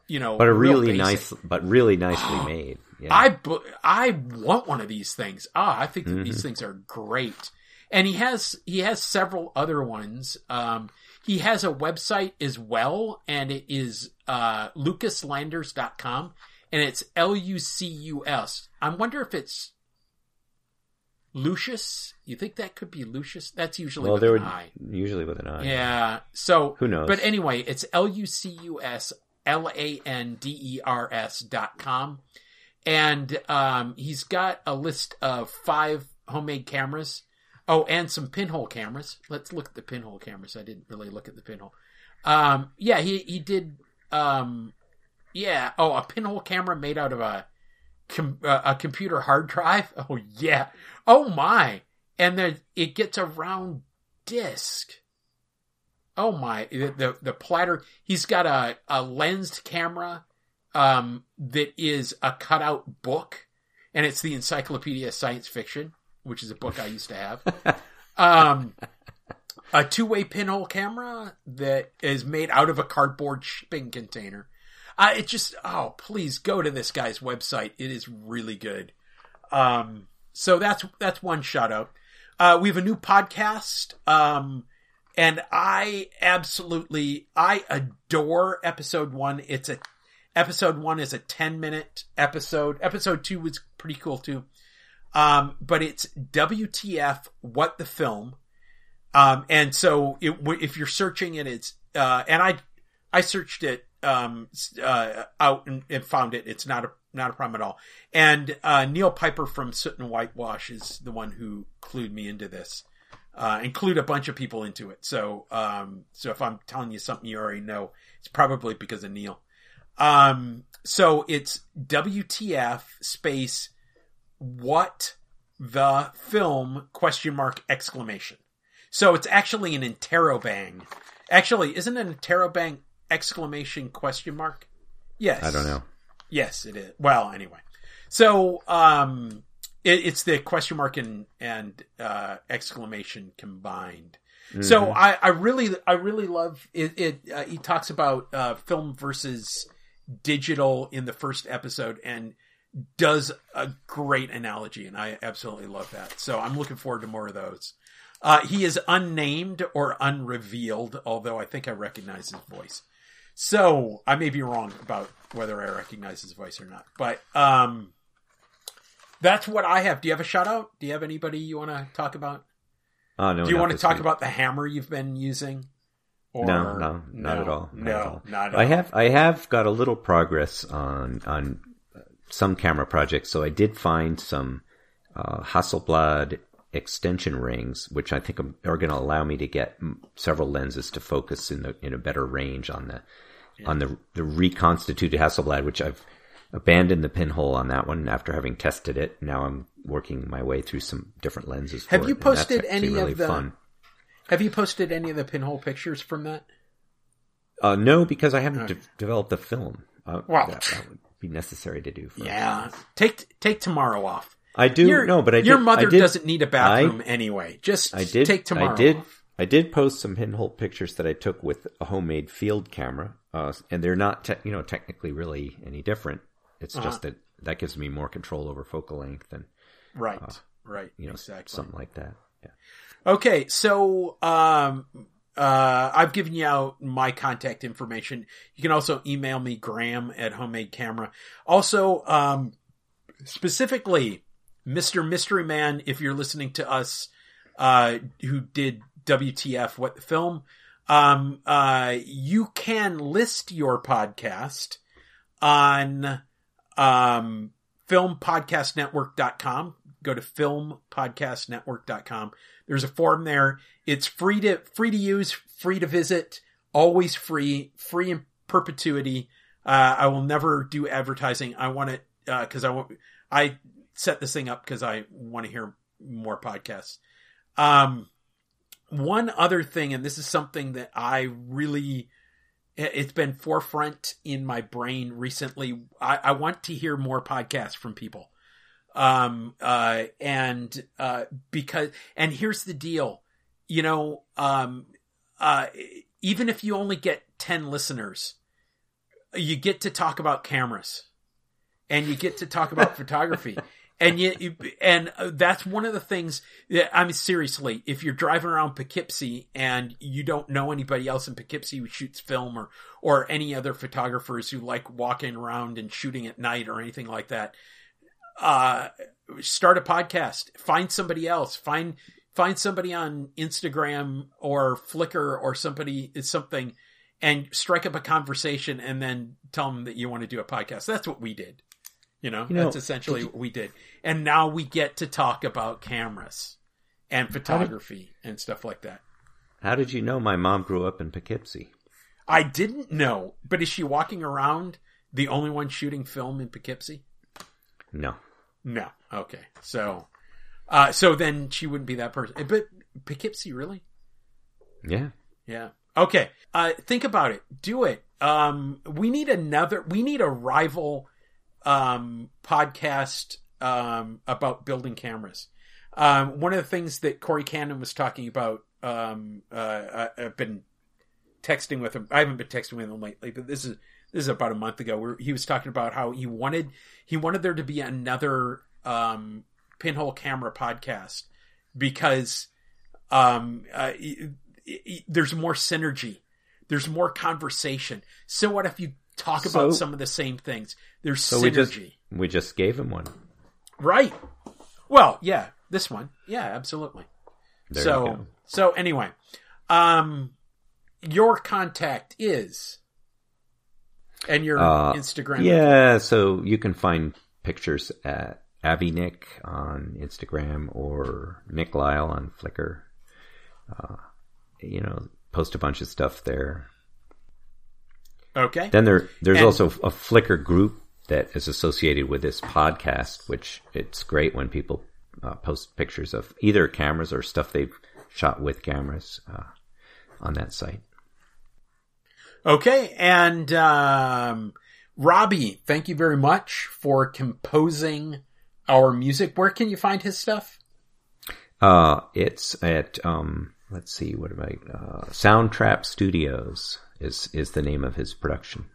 Speaker 2: you know
Speaker 1: but a really nice but really nicely *gasps* made
Speaker 2: yeah. i i want one of these things ah i think that mm-hmm. these things are great and he has he has several other ones um he has a website as well, and it is uh, lucaslanders.com, and it's L U C U S. I wonder if it's Lucius. You think that could be Lucius? That's usually well, with an would, I.
Speaker 1: Usually with an I.
Speaker 2: Yeah. So
Speaker 1: who knows?
Speaker 2: But anyway, it's L U C U S L A N D E R S dot com, and um, he's got a list of five homemade cameras Oh, and some pinhole cameras. Let's look at the pinhole cameras. I didn't really look at the pinhole. Um, yeah, he he did. Um, yeah. Oh, a pinhole camera made out of a com- uh, a computer hard drive. *laughs* Oh yeah. Oh my. And then it gets a round disc. Oh my. The the, the platter. He's got a a lensed camera. Um, that is a cutout book, and it's the Encyclopedia of Science Fiction which is a book I used to have. *laughs* Um, a two-way pinhole camera that is made out of a cardboard shipping container. Uh, it just oh please go to this guy's website. It is really good. Um, so that's that's one shout out. Uh, we have a new podcast. Um, and I absolutely, I adore episode one. It's a, episode one is a 10 minute episode. Episode two was pretty cool too. Um, but it's WTF, what the film. Um, and so it, if you're searching it, it's, uh, and I, I searched it, um, uh, out and, and found it. It's not a, not a problem at all. And, uh, Neil Piper from Soot and Whitewash is the one who clued me into this, uh, include a bunch of people into it. So, um, so if I'm telling you something you already know, it's probably because of Neil. Um, so it's WTF space what the film question mark exclamation. So it's actually an interrobang. Actually, isn't an interrobang exclamation question mark? Yes.
Speaker 1: I don't know.
Speaker 2: Yes, it is. Well, anyway. So, um, it, it's the question mark and, and, uh, exclamation combined. Mm-hmm. So I, I really, I really love it. it uh, he talks about, uh, film versus digital in the first episode and does a great analogy. And I absolutely love that. So I'm looking forward to more of those. Uh, he is unnamed or unrevealed, although I think I recognize his voice. So I may be wrong about whether I recognize his voice or not, but um, that's what I have. Do you have a shout out? Do you have anybody you want to talk about?
Speaker 1: Oh no.
Speaker 2: Do you want to talk
Speaker 1: week.
Speaker 2: about the hammer you've been using?
Speaker 1: Or... No, no, not
Speaker 2: no,
Speaker 1: at all. Not
Speaker 2: no,
Speaker 1: at all.
Speaker 2: not at
Speaker 1: I
Speaker 2: all.
Speaker 1: have I have got a little progress on on some camera projects. So I did find some uh, Hasselblad extension rings, which I think are going to allow me to get several lenses to focus in the, in a better range on the yeah. on the the reconstituted Hasselblad, which I've abandoned the pinhole on that one after having tested it. Now I'm working my way through some different lenses.
Speaker 2: Have you
Speaker 1: it,
Speaker 2: posted any
Speaker 1: really
Speaker 2: of the?
Speaker 1: Fun.
Speaker 2: Have you posted any of the pinhole pictures from that?
Speaker 1: Uh, no, because I haven't de- developed the film. Uh,
Speaker 2: well,
Speaker 1: that, that would be necessary to do. First.
Speaker 2: Yeah, take take tomorrow off.
Speaker 1: I do
Speaker 2: your,
Speaker 1: no, but I
Speaker 2: your
Speaker 1: did,
Speaker 2: mother
Speaker 1: did,
Speaker 2: doesn't need a bathroom
Speaker 1: I,
Speaker 2: anyway. Just
Speaker 1: I did
Speaker 2: take tomorrow.
Speaker 1: I did.
Speaker 2: Off.
Speaker 1: I did post some pinhole pictures that I took with a homemade field camera, uh, and they're not, te- you know, technically really any different. It's
Speaker 2: Uh-huh.
Speaker 1: just that that gives me more control over focal length and
Speaker 2: Right, right,
Speaker 1: you know
Speaker 2: exactly.
Speaker 1: something like that. Yeah.
Speaker 2: Okay, so um, uh, I've given you out my contact information. You can also email me, Graham at Homemade Camera. Also, um, specifically, Mr. Mystery Man, if you're listening to us, uh, who did WTF, what the film, um, uh, you can list your podcast on, um, filmpodcastnetwork.com. Go to filmpodcastnetwork.com. There's a form there. It's free to, free to use, free to visit, always free, free in perpetuity. Uh, I will never do advertising. I want it, uh, cause I want, I set this thing up because I want to hear more podcasts. Um, one other thing, and this is something that I really, it's been forefront in my brain recently. I, I want to hear more podcasts from people. Um, uh, and, uh, because, and here's the deal, you know, um, uh, even if you only get 10 listeners, you get to talk about cameras and you get to talk about *laughs* photography. And you, and that's one of the things that, I mean, seriously, if you're driving around Poughkeepsie and you don't know anybody else in Poughkeepsie who shoots film or, or any other photographers who like walking around and shooting at night or anything like that, uh, start a podcast, find somebody else, find, find somebody on Instagram or Flickr or somebody, something and strike up a conversation and then tell them that you want to do a podcast. That's what we did. You know,
Speaker 1: You know,
Speaker 2: that's essentially what we did. And now we get to talk about cameras and photography and stuff like that.
Speaker 1: How did you know my mom grew up in Poughkeepsie?
Speaker 2: I didn't know, but is she walking around the only one shooting film in Poughkeepsie?
Speaker 1: No.
Speaker 2: No. Okay. So, uh, so then she wouldn't be that person. But Poughkeepsie, really?
Speaker 1: Yeah.
Speaker 2: Yeah. Okay. Uh, think about it. Do it. Um, we need another, we need a rival, um, podcast, um, about building cameras. Um, one of the things that Corey Cannon was talking about, um, uh, I, I've been texting with him. I haven't been texting with him lately, but this is, this is about a month ago where he was talking about how he wanted, he wanted there to be another, um, pinhole camera podcast because um, uh, y- y- there's more synergy. There's more conversation. So what if you talk about some of the same things? There's
Speaker 1: So
Speaker 2: synergy.
Speaker 1: we just we just gave him one.
Speaker 2: Right. Well, yeah, this one. Yeah, absolutely.
Speaker 1: There
Speaker 2: so so anyway, um your contact is and your
Speaker 1: Uh,
Speaker 2: Instagram.
Speaker 1: Yeah, so you can find pictures at AviNick on Instagram or Nick Lyle on Flickr. Uh, you know, post a bunch of stuff there.
Speaker 2: Okay.
Speaker 1: Then there there's
Speaker 2: And-
Speaker 1: also a Flickr group that is associated with this podcast, which it's great when people uh, post pictures of either cameras or stuff they've shot with cameras uh, on that site.
Speaker 2: Okay, and um, Robbie, thank you very much for composing our music. Where can you find his stuff?
Speaker 1: Uh, it's at um, let's see, what am I? Uh, Soundtrap Studios is is the name of his production.